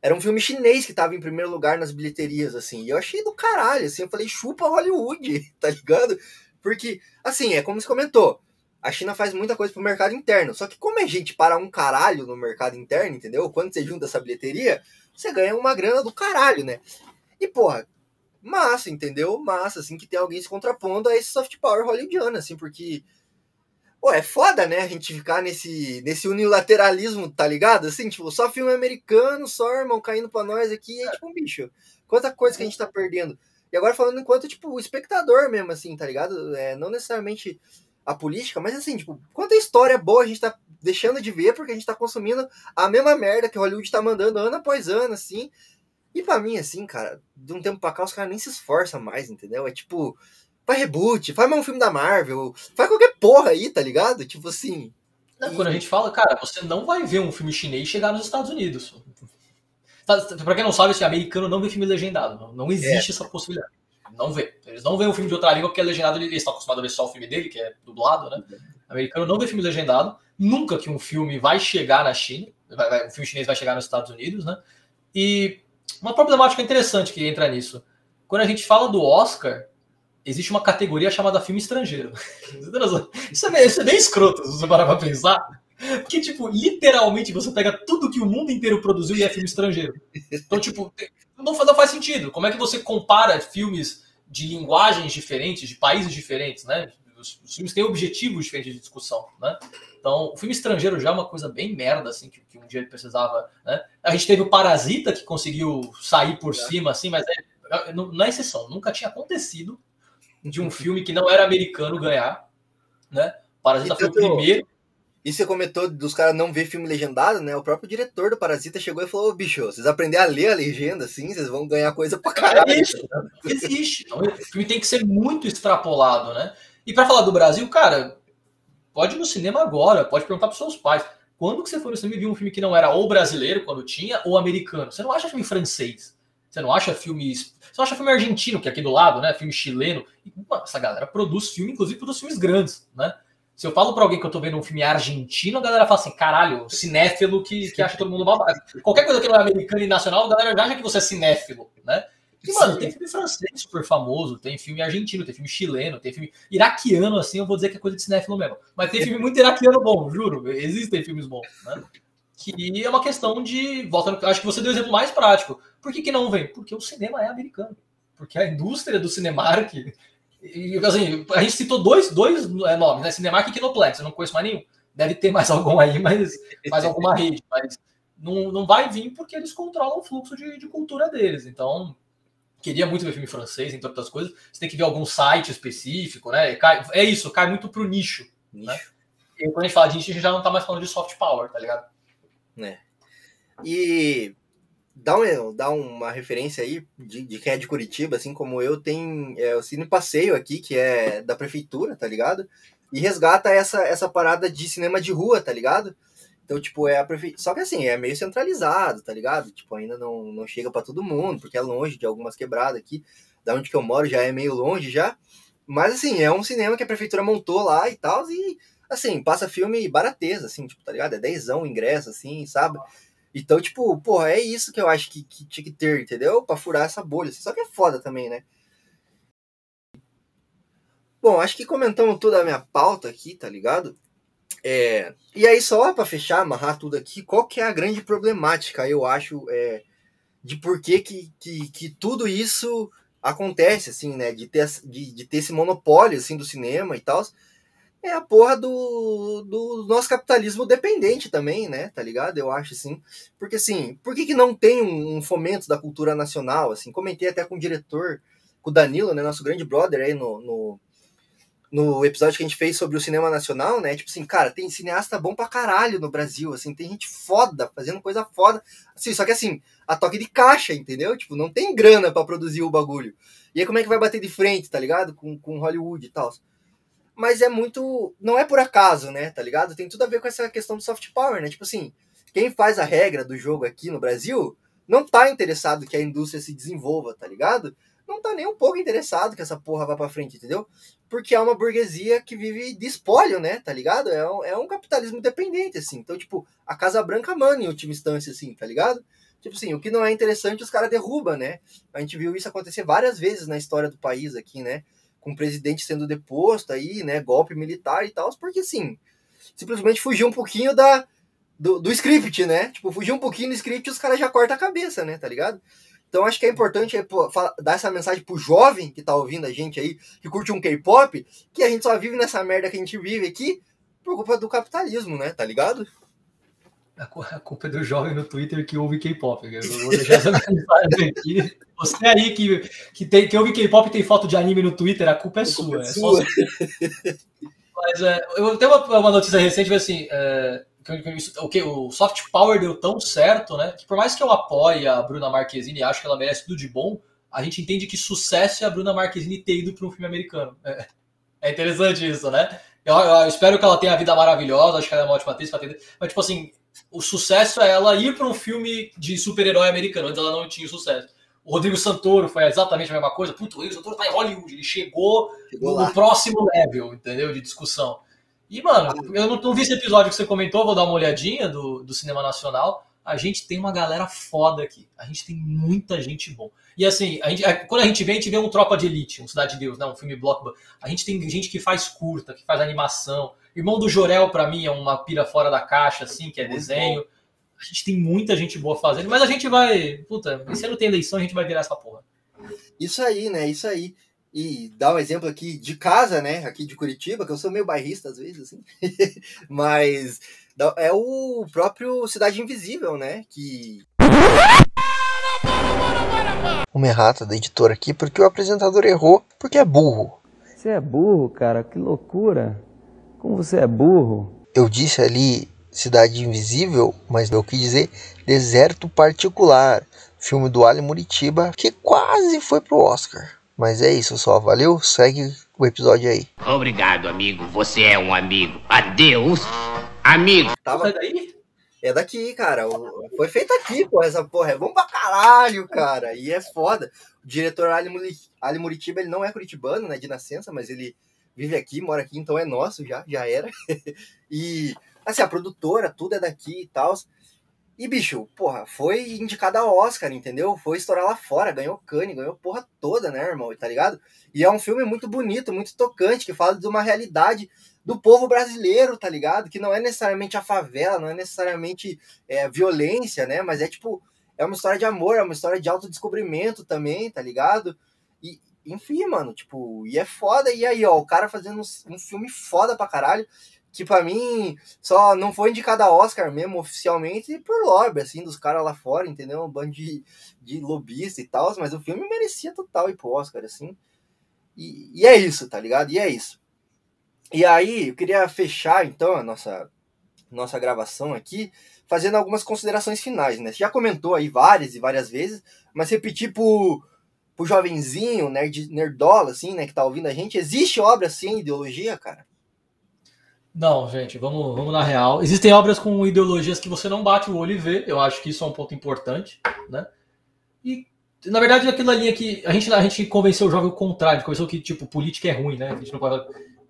era um filme chinês que tava em primeiro lugar nas bilheterias, assim. E eu achei do caralho, assim. Eu falei, chupa Hollywood, [laughs] tá ligado? Porque, assim, é como você comentou a China faz muita coisa pro mercado interno. Só que como é gente para um caralho no mercado interno, entendeu? Quando você junta essa bilheteria, você ganha uma grana do caralho, né? E, porra, massa, entendeu? Massa, assim, que tem alguém se contrapondo a esse soft power hollywoodiano, assim, porque... Pô, é foda, né, a gente ficar nesse, nesse unilateralismo, tá ligado? Assim, tipo, só filme americano, só, irmão, caindo pra nós aqui, é tipo um bicho. Quanta coisa que a gente tá perdendo. E agora falando enquanto, tipo, espectador mesmo, assim, tá ligado? É, não necessariamente a política, mas assim, tipo, quanta história boa a gente tá deixando de ver porque a gente tá consumindo a mesma merda que Hollywood tá mandando ano após ano, assim. E para mim, assim, cara, de um tempo pra cá os caras nem se esforçam mais, entendeu? É tipo, faz reboot, faz mais um filme da Marvel, faz qualquer porra aí, tá ligado? Tipo assim.
Não, e... Quando a gente fala, cara, você não vai ver um filme chinês chegar nos Estados Unidos. Tá, pra quem não sabe, esse americano não vê filme legendado. Não, não existe é. essa possibilidade não vê. Eles não veem um filme de outra língua porque é legendado, eles estão acostumados a ver só o filme dele, que é dublado, né? O americano não vê filme legendado. Nunca que um filme vai chegar na China, vai, vai, um filme chinês vai chegar nos Estados Unidos, né? E uma problemática interessante que entra nisso. Quando a gente fala do Oscar, existe uma categoria chamada filme estrangeiro. [laughs] Isso é, bem, isso é bem escroto, se você parar pra pensar. Porque, tipo, literalmente você pega tudo que o mundo inteiro produziu e é filme estrangeiro. Então, tipo, não, não faz sentido. Como é que você compara filmes de linguagens diferentes, de países diferentes, né? Os, os filmes têm objetivos diferentes de discussão, né? Então, o filme estrangeiro já é uma coisa bem merda, assim, que, que um dia ele precisava, né? A gente teve o Parasita, que conseguiu sair por é. cima, assim, mas é, não é exceção. Nunca tinha acontecido de um filme que não era americano ganhar, né? Parasita foi o primeiro
e você comentou dos caras não ver filme legendado, né? O próprio diretor do Parasita chegou e falou: bicho, vocês aprenderem a ler a legenda, assim, vocês vão ganhar coisa pra caralho.
Existe. Existe. Então, o filme tem que ser muito extrapolado, né? E para falar do Brasil, cara, pode ir no cinema agora, pode perguntar pros seus pais. Quando que você foi no cinema e viu um filme que não era ou brasileiro, quando tinha, ou americano? Você não acha filme francês. Você não acha filmes. Você não acha filme argentino, que é aqui do lado, né? Filme chileno. E, essa galera produz filme, inclusive produz filmes grandes, né? Se eu falo pra alguém que eu tô vendo um filme argentino, a galera fala assim, caralho, cinéfilo que, que acha todo mundo babaca. Qualquer coisa que não é americano e nacional, a galera já acha que você é cinéfilo, né? E, mano, tem filme francês super famoso, tem filme argentino, tem filme chileno, tem filme iraquiano, assim, eu vou dizer que é coisa de cinéfilo mesmo. Mas tem filme muito iraquiano bom, juro. Existem filmes bons, né? Que é uma questão de. Voltando, acho que você deu o exemplo mais prático. Por que, que não vem? Porque o cinema é americano. Porque a indústria do Cinemark e, assim, a gente citou dois, dois é, nomes, né? Cinemark e Kinoplex, eu não conheço mais nenhum. Deve ter mais [laughs] algum aí, mas mais alguma rede. Mas não, não vai vir porque eles controlam o fluxo de, de cultura deles. Então, queria muito ver filme francês, entre outras coisas, você tem que ver algum site específico, né? É isso, cai muito pro nicho. nicho. Né? E quando a gente fala de nicho, a gente já não tá mais falando de soft power, tá ligado?
Né. E dá, um, dá uma referência aí de, de, quem é de Curitiba, assim como eu, tem é, o Cine Passeio aqui, que é da prefeitura, tá ligado? E resgata essa, essa parada de cinema de rua, tá ligado? Então, tipo, é a prefeitura. Só que assim, é meio centralizado, tá ligado? Tipo, ainda não, não chega para todo mundo, porque é longe de algumas quebradas aqui. Da onde que eu moro já é meio longe já. Mas assim, é um cinema que a prefeitura montou lá e tal. E assim, passa filme barateza, assim, tipo, tá ligado? É dezão o ingresso, assim, sabe? Então, tipo, porra, é isso que eu acho que, que tinha que ter, entendeu? Pra furar essa bolha. Assim. Só que é foda também, né? Bom, acho que comentamos toda a minha pauta aqui, tá ligado? É, e aí, só para fechar, amarrar tudo aqui, qual que é a grande problemática, eu acho, é, de por que, que, que, tudo isso acontece, assim, né? De ter, de, de ter esse monopólio, assim, do cinema e tal. É a porra do, do nosso capitalismo dependente também, né? Tá ligado? Eu acho, assim. Porque, assim, por que, que não tem um, fomento da cultura nacional, assim? Comentei até com o diretor, com o Danilo, né? Nosso grande brother aí no, no no episódio que a gente fez sobre o cinema nacional, né? Tipo assim, cara, tem cineasta bom pra caralho no Brasil, assim, tem gente foda, fazendo coisa foda. Assim, só que assim, a toque de caixa, entendeu? Tipo, não tem grana para produzir o bagulho. E aí como é que vai bater de frente, tá ligado? Com, com Hollywood e tal. Mas é muito. Não é por acaso, né? Tá ligado? Tem tudo a ver com essa questão do soft power, né? Tipo assim, quem faz a regra do jogo aqui no Brasil não tá interessado que a indústria se desenvolva, tá ligado? não tá nem um pouco interessado que essa porra vá pra frente, entendeu? Porque é uma burguesia que vive de espólio, né? Tá ligado? É um, é um capitalismo dependente, assim. Então, tipo, a Casa Branca manda em última instância, assim, tá ligado? Tipo assim, o que não é interessante, os caras derrubam, né? A gente viu isso acontecer várias vezes na história do país aqui, né? Com o presidente sendo deposto aí, né? Golpe militar e tal, porque assim, simplesmente fugiu um pouquinho da, do, do script, né? Tipo, fugiu um pouquinho do script e os caras já cortam a cabeça, né? Tá ligado? Então acho que é importante é, pô, dar essa mensagem pro jovem que tá ouvindo a gente aí, que curte um K-pop, que a gente só vive nessa merda que a gente vive aqui por culpa do capitalismo, né? Tá ligado?
A culpa é do jovem no Twitter que ouve K-pop. Eu vou deixar essa [laughs] mensagem aqui. Você aí que, que, tem, que ouve K-pop e tem foto de anime no Twitter, a culpa é a sua. Culpa é, é sua. Mas é, eu tenho uma, uma notícia recente, assim, é, o que o soft power deu tão certo, né? Que por mais que eu apoie a Bruna Marquezine e acho que ela merece tudo de bom, a gente entende que sucesso é a Bruna Marquezine ter ido para um filme americano. É, é interessante isso, né? Eu, eu, espero que ela tenha a vida maravilhosa, acho que ela é uma ótima atriz, mas tipo assim, o sucesso é ela ir para um filme de super-herói americano, antes ela não tinha sucesso. O Rodrigo Santoro foi exatamente a mesma coisa. Puta, o Rodrigo Santoro tá em Hollywood, ele chegou, chegou no lá. próximo level, entendeu? De discussão. E, mano, eu não, não, vi esse episódio que você comentou, vou dar uma olhadinha do, do cinema nacional. A gente tem uma galera foda aqui. A gente tem muita gente bom. E assim, a gente, é, quando a gente vê, a gente vê um Tropa de Elite, um Cidade de Deus, né? um filme blockbuster. A gente tem gente que faz curta, que faz animação. Irmão do Jorel, para mim, é uma pira fora da caixa, assim, que é Muito desenho. Bom. A gente tem muita gente boa fazendo, mas a gente vai. Puta, se não tem eleição, a gente vai virar essa porra.
Isso aí, né? Isso aí e dar um exemplo aqui de casa, né? Aqui de Curitiba, que eu sou meio bairrista às vezes, assim. [laughs] Mas é o próprio Cidade Invisível, né? Que. Uma errata da editora aqui, porque o apresentador errou, porque é burro.
Você é burro, cara? Que loucura! Como você é burro?
Eu disse ali Cidade Invisível, mas eu quis dizer Deserto Particular, filme do Ali Muritiba, que quase foi pro Oscar. Mas é isso só, valeu? Segue o episódio aí.
Obrigado, amigo. Você é um amigo. Adeus, amigo.
Tava... É daí? É daqui, cara. Foi feito aqui, pô. Essa porra é bom pra caralho, cara. E é foda. O diretor Ali, Ali Muritiba, ele não é curitibano, né, de nascença, mas ele vive aqui, mora aqui, então é nosso já, já era. [laughs] e, assim, a produtora, tudo é daqui e tal. E, bicho, porra, foi indicada ao Oscar, entendeu? Foi estourar lá fora, ganhou Cannes, ganhou porra toda, né, irmão? Tá ligado? E é um filme muito bonito, muito tocante, que fala de uma realidade do povo brasileiro, tá ligado? Que não é necessariamente a favela, não é necessariamente é, violência, né? Mas é tipo, é uma história de amor, é uma história de autodescobrimento também, tá ligado? E, enfim, mano, tipo, e é foda. E aí, ó, o cara fazendo um, um filme foda pra caralho que para mim só não foi indicada a Oscar mesmo oficialmente por lobby, assim, dos caras lá fora, entendeu? Um bando de, de lobista e tal, mas o filme merecia total ir pro Oscar, assim. E, e é isso, tá ligado? E é isso. E aí, eu queria fechar então a nossa, nossa gravação aqui, fazendo algumas considerações finais, né? Você já comentou aí várias e várias vezes, mas repetir pro, pro jovenzinho, nerd, nerdola, assim, né, que tá ouvindo a gente, existe obra sem ideologia, cara?
Não, gente, vamos, vamos na real. Existem obras com ideologias que você não bate o olho e vê. Eu acho que isso é um ponto importante, né? E, na verdade, aquilo ali é que a gente, a gente convenceu o jovem o contrário, convenceu que, tipo, política é ruim, né? A gente não pode...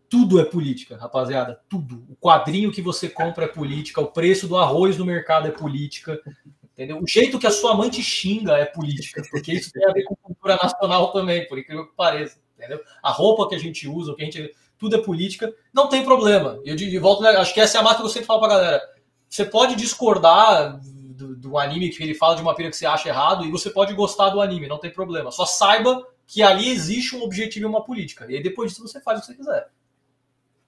Tudo é política, rapaziada. Tudo. O quadrinho que você compra é política, o preço do arroz no mercado é política, entendeu? O jeito que a sua mãe te xinga é política, porque isso tem a ver com cultura nacional também, por incrível que pareça, entendeu? A roupa que a gente usa, o que a gente tudo é política, não tem problema. Eu de, de volta, né, acho que essa é a marca que eu sempre falo pra galera. Você pode discordar do, do, anime que ele fala de uma pira que você acha errado e você pode gostar do anime, não tem problema. Só saiba que ali existe um objetivo e uma política. E aí depois disso você faz o que você quiser.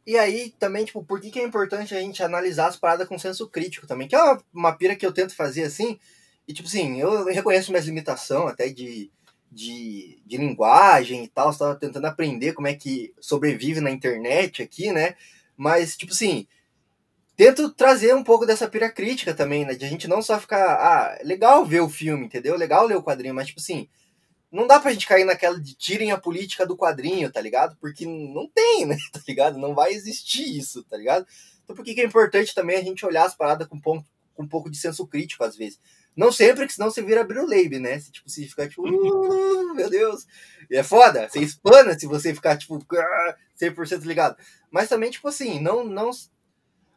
E aí também, tipo, por que, que é importante a gente analisar as paradas com senso crítico também? Que é uma, uma pira que eu tento fazer assim. E tipo assim, eu reconheço minhas limitações até de de, de linguagem e tal, estava tentando aprender como é que sobrevive na internet aqui, né? Mas, tipo assim, tento trazer um pouco dessa pira crítica também, né? De a gente não só ficar, ah, legal ver o filme, entendeu? Legal ler o quadrinho, mas, tipo assim, não dá pra gente cair naquela de tirem a política do quadrinho, tá ligado? Porque não tem, né? [laughs] Tá ligado? Não vai existir isso, tá ligado? Então, por que, que é importante também a gente olhar as paradas com, com um pouco de senso crítico, às vezes? Não sempre, que senão você vira Bruleib, né? Se, tipo, se ficar tipo, uh, meu Deus. E é foda, você espana se você ficar, tipo, 100% ligado. Mas também, tipo assim, não, não,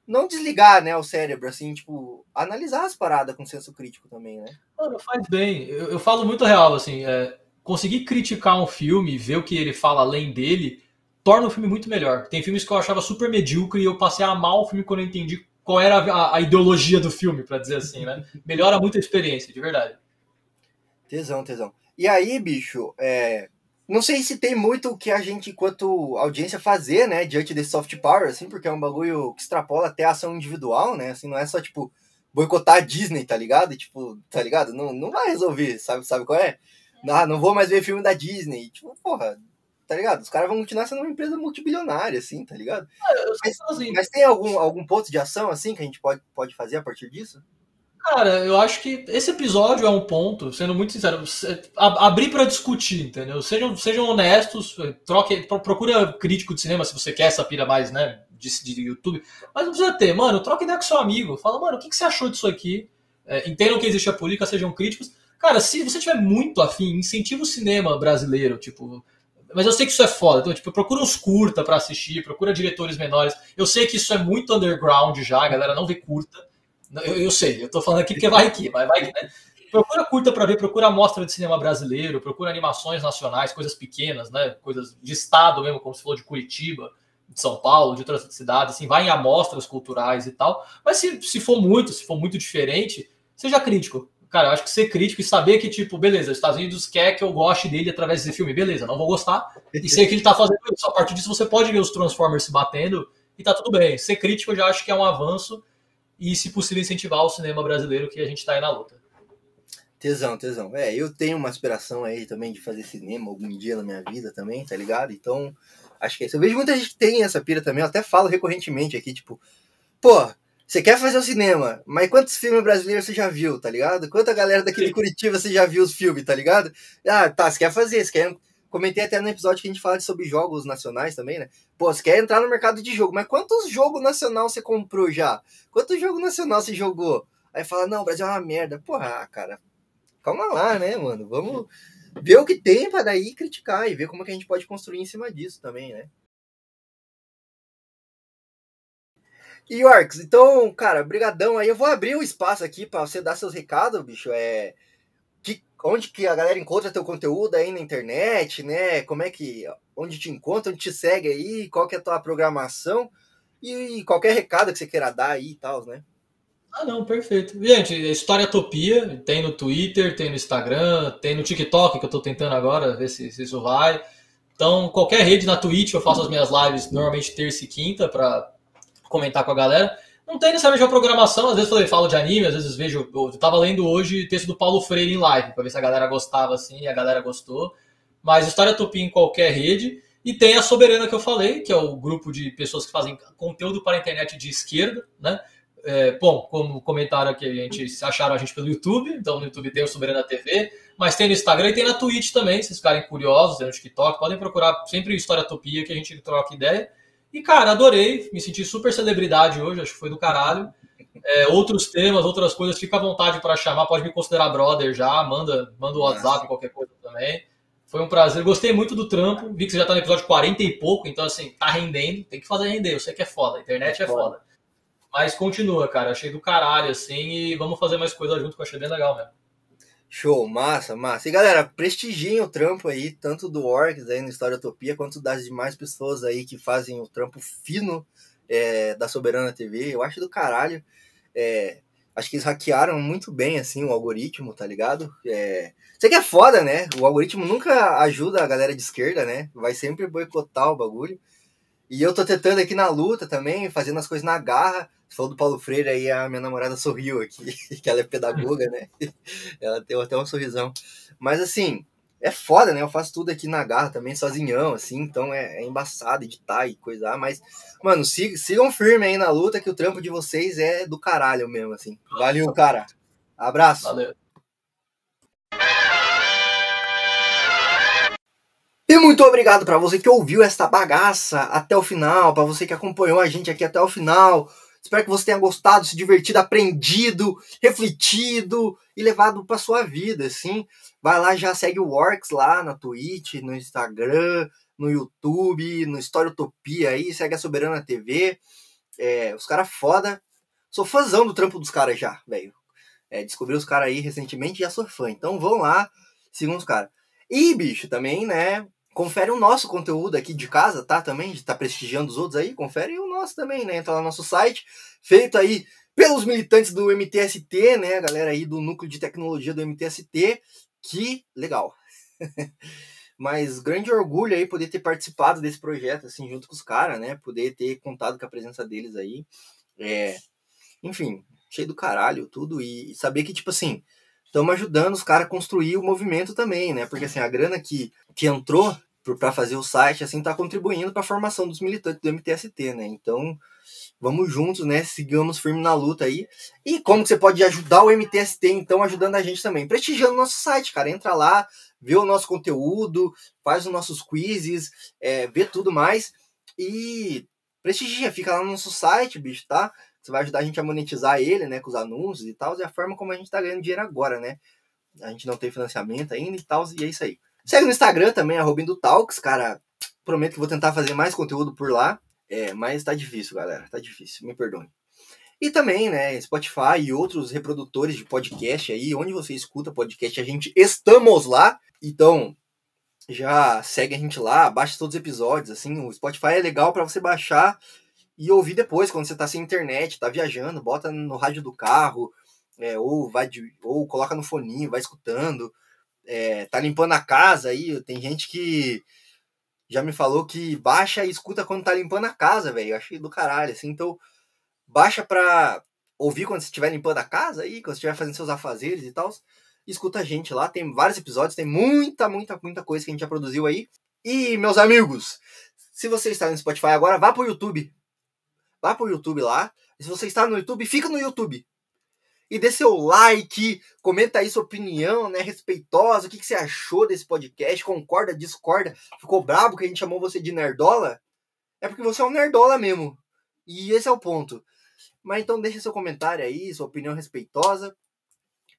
não desligar, né, o cérebro, assim, tipo, analisar as paradas com senso crítico também, né?
Mano, faz bem. Eu, eu falo muito real, assim, é, conseguir criticar um filme, ver o que ele fala além dele, torna o filme muito melhor. Tem filmes que eu achava super medíocre e eu passei a amar o filme quando eu entendi qual era a, a ideologia do filme, para dizer assim, né? Melhora muito a experiência, de verdade.
Tesão, tesão. E aí, bicho, é... não sei se tem muito o que a gente, enquanto audiência, fazer, né, diante desse soft power, assim, porque é um bagulho que extrapola até a ação individual, né? Assim, não é só, tipo, boicotar a Disney, tá ligado? E, tipo, tá ligado? Não, não vai resolver, sabe, sabe qual é? Ah, não vou mais ver filme da Disney. Tipo, porra, tá ligado? Os caras vão continuar sendo uma empresa multibilionária, assim, tá ligado?
Ah, mas,
mas, tem algum, algum ponto de ação, assim, que a gente pode, pode fazer a partir disso?
Cara, eu acho que esse episódio é um ponto, sendo muito sincero, abrir para discutir, entendeu? Sejam, sejam honestos, troque, procura crítico de cinema se você quer essa pira mais, né, de, de YouTube, mas não precisa ter, mano, troca ideia com seu amigo, fala, mano, o que, que você achou disso aqui? É, entendam que existe a política, sejam críticos. Cara, se você tiver muito afim, incentiva o cinema brasileiro, tipo, mas eu sei que isso é foda. Então, tipo, procura uns curta para assistir, procura diretores menores. Eu sei que isso é muito underground já, a galera não vê curta. Eu, eu sei, eu tô falando aqui porque vai aqui, mas vai, né? Procura curta para ver, procura amostra de cinema brasileiro, procura animações nacionais, coisas pequenas, né? Coisas de estado mesmo, como se falou de Curitiba, de São Paulo, de outras cidades, assim, vai em amostras culturais e tal. Mas se, se for muito, se for muito diferente, seja crítico. Cara, eu acho que ser crítico e saber que, tipo, beleza, os Estados Unidos quer que eu goste dele através desse filme, beleza, não vou gostar. E sei que ele tá fazendo isso. A partir disso, você pode ver os Transformers se batendo e tá tudo bem. Ser crítico eu já acho que é um avanço e, se possível, incentivar o cinema brasileiro que a gente tá aí na luta.
Tesão, tesão. É, eu tenho uma aspiração aí também de fazer cinema algum dia na minha vida também, tá ligado? Então, acho que é isso. Eu vejo muita gente que tem essa pira também, eu até falo recorrentemente aqui, tipo, pô, você quer fazer o cinema, mas quantos filmes brasileiros você já viu, tá ligado? Quanta galera daqui de Curitiba você já viu os filmes, tá ligado? Ah, tá, você quer fazer, você quer. Comentei até no episódio que a gente fala sobre jogos nacionais também, né? Pô, você quer entrar no mercado de jogo, mas quantos jogos nacional você comprou já? Quantos jogos nacional você jogou? Aí fala, não, o Brasil é uma merda. Porra, cara, calma lá, né, mano? Vamos ver o que tem para daí criticar e ver como que a gente pode construir em cima disso também, né? E Yorks, então, cara, brigadão aí. Eu vou abrir um espaço aqui para você dar seus recados, bicho. É que, onde que a galera encontra teu conteúdo aí na internet, né? Como é que onde te encontra, onde te segue aí, qual que é a tua programação e, e qualquer recado que você queira dar aí e tal, né?
Ah, não, perfeito. Gente, História Topia tem no Twitter, tem no Instagram, tem no TikTok que eu tô tentando agora ver se, se isso vai. Então, qualquer rede na Twitch eu faço as minhas lives normalmente terça e quinta para comentar com a galera. Não tem necessariamente uma programação, às vezes eu falo de anime, às vezes vejo. Eu tava lendo hoje texto do Paulo Freire em live, pra ver se a galera gostava assim, e a galera gostou. Mas História Tupi em qualquer rede. E tem a Soberana que eu falei, que é o grupo de pessoas que fazem conteúdo para a internet de esquerda, né? É, bom, como comentaram aqui, a gente acharam a gente pelo YouTube, então no YouTube tem o Soberana TV, mas tem no Instagram e tem na Twitch também, se vocês ficarem curiosos, tem no TikTok, podem procurar sempre História Topia que a gente troca ideia. E, cara, adorei, me senti super celebridade hoje, acho que foi do caralho. É, outros temas, outras coisas, fica à vontade para chamar, pode me considerar brother já, manda, manda o WhatsApp, qualquer coisa também. Foi um prazer, gostei muito do trampo, vi que você já tá no episódio 40 e pouco, então assim, tá rendendo, tem que fazer render, eu sei que é foda, a internet é foda. Mas continua, cara. Achei do caralho, assim, e vamos fazer mais coisa junto, que eu achei bem legal mesmo.
Show, massa, massa. E galera, prestigiem o trampo aí, tanto do Orcs aí no História Utopia, quanto das demais pessoas aí que fazem o trampo fino é, da Soberana TV. Eu acho do caralho. É, acho que eles hackearam muito bem, assim, o algoritmo, tá ligado? É, sei que é foda, né? O algoritmo nunca ajuda a galera de esquerda, né? Vai sempre boicotar o bagulho. E eu tô tentando aqui na luta também, fazendo as coisas na garra. Falou do Paulo Freire aí, a minha namorada sorriu aqui, [laughs] que ela é pedagoga, né? Ela deu até um sorrisão. Mas assim, é foda, né? Eu faço tudo aqui na garra também, sozinhão, assim, então é, é embaçado editar e coisar, mas, mano, sigam, sigam firme aí na luta que o trampo de vocês é do caralho mesmo, assim. Valeu, cara. Abraço.
Valeu.
E muito obrigado para você que ouviu esta bagaça até o final, para você que acompanhou a gente aqui até o final. Espero que você tenha gostado, se divertido, aprendido, refletido e levado para sua vida, assim. Vai lá, já segue o Works lá na Twitch, no Instagram, no YouTube, no Utopia aí, segue a Soberana TV. É, os caras foda. Sou fãzão do trampo dos caras já, velho. É, descobri os caras aí recentemente e já sou fã. Então vão lá, sigam os caras. E, bicho, também, né? Confere o nosso conteúdo aqui de casa, tá? Também, está prestigiando os outros aí, confere o nosso também, né? Entra lá no nosso site, feito aí pelos militantes do MTST, né? A galera aí do núcleo de tecnologia do MTST. Que legal. [laughs] Mas grande orgulho aí poder ter participado desse projeto, assim, junto com os caras, né? Poder ter contado com a presença deles aí. É... Enfim, cheio do caralho, tudo. E saber que, tipo assim, estamos ajudando os caras a construir o movimento também, né? Porque assim, a grana que, que entrou para fazer o site, assim, está contribuindo para a formação dos militantes do MTST, né? Então, vamos juntos, né? Sigamos firme na luta aí. E como que você pode ajudar o MTST, então, ajudando a gente também? Prestigiando o nosso site, cara. Entra lá, vê o nosso conteúdo, faz os nossos quizzes, é, vê tudo mais. E prestigia, fica lá no nosso site, bicho, tá? Você vai ajudar a gente a monetizar ele, né? Com os anúncios e tal. E a forma como a gente tá ganhando dinheiro agora, né? A gente não tem financiamento ainda e tal. E é isso aí. Segue no Instagram também, arroba Talks, cara. Prometo que vou tentar fazer mais conteúdo por lá. É, mas tá difícil, galera. Tá difícil, me perdoe. E também, né, Spotify e outros reprodutores de podcast aí, onde você escuta podcast, a gente estamos lá. Então, já segue a gente lá, baixa todos os episódios, assim, o Spotify é legal para você baixar e ouvir depois, quando você tá sem internet, tá viajando, bota no rádio do carro, é, ou vai de, ou coloca no foninho, vai escutando é, tá limpando a casa aí, tem gente que já me falou que baixa e escuta quando tá limpando a casa, velho. Eu achei do caralho, assim. Então, baixa pra ouvir quando você estiver limpando a casa aí, quando você estiver fazendo seus afazeres e tal. Escuta a gente lá, tem vários episódios, tem muita, muita, muita coisa que a gente já produziu aí. E, meus amigos, se você está no Spotify agora, vá pro YouTube. Vá pro YouTube lá. E se você está no YouTube, fica no YouTube e dê seu like, comenta aí sua opinião, né, respeitosa, o que, que você achou desse podcast, concorda, discorda, ficou brabo que a gente chamou você de nerdola? É porque você é um nerdola mesmo, e esse é o ponto. Mas então deixa seu comentário aí, sua opinião respeitosa,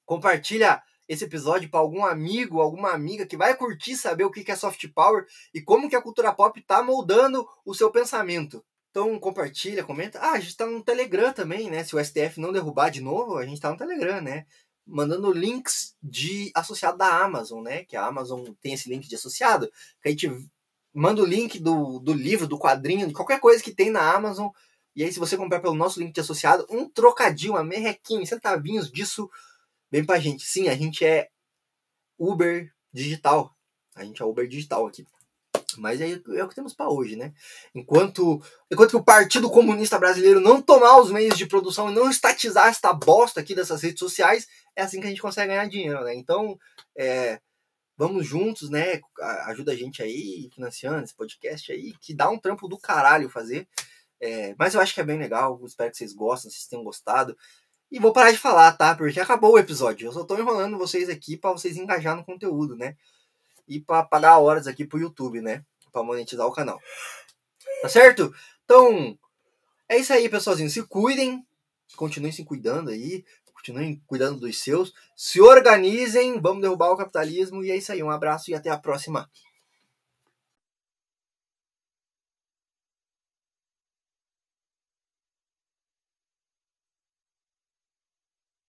compartilha esse episódio para algum amigo, alguma amiga que vai curtir saber o que é soft power e como que a cultura pop está moldando o seu pensamento. Então compartilha, comenta. Ah, a gente tá no Telegram também, né? Se o STF não derrubar de novo, a gente tá no Telegram, né? Mandando links de associado da Amazon, né? Que a Amazon tem esse link de associado. Que a gente manda o link do, do livro, do quadrinho, de qualquer coisa que tem na Amazon. E aí, se você comprar pelo nosso link de associado, um trocadinho, uma merrequinha, centavinhos disso, vem pra gente. Sim, a gente é Uber digital. A gente é Uber digital aqui. Mas é, é o que temos para hoje, né? Enquanto, enquanto que o Partido Comunista Brasileiro não tomar os meios de produção e não estatizar esta bosta aqui dessas redes sociais, é assim que a gente consegue ganhar dinheiro, né? Então, é, vamos juntos, né? Ajuda a gente aí, financiando esse podcast aí, que dá um trampo do caralho fazer. É, mas eu acho que é bem legal, espero que vocês gostem, vocês tenham gostado. E vou parar de falar, tá? Porque acabou o episódio. Eu só tô enrolando vocês aqui para vocês engajar no conteúdo, né? E para pagar horas aqui pro YouTube, né? Para monetizar o canal. Tá certo? Então, é isso aí, pessoalzinho. Se cuidem, continuem se cuidando aí, continuem cuidando dos seus, se organizem, vamos derrubar o capitalismo. E é isso aí. Um abraço e até a próxima.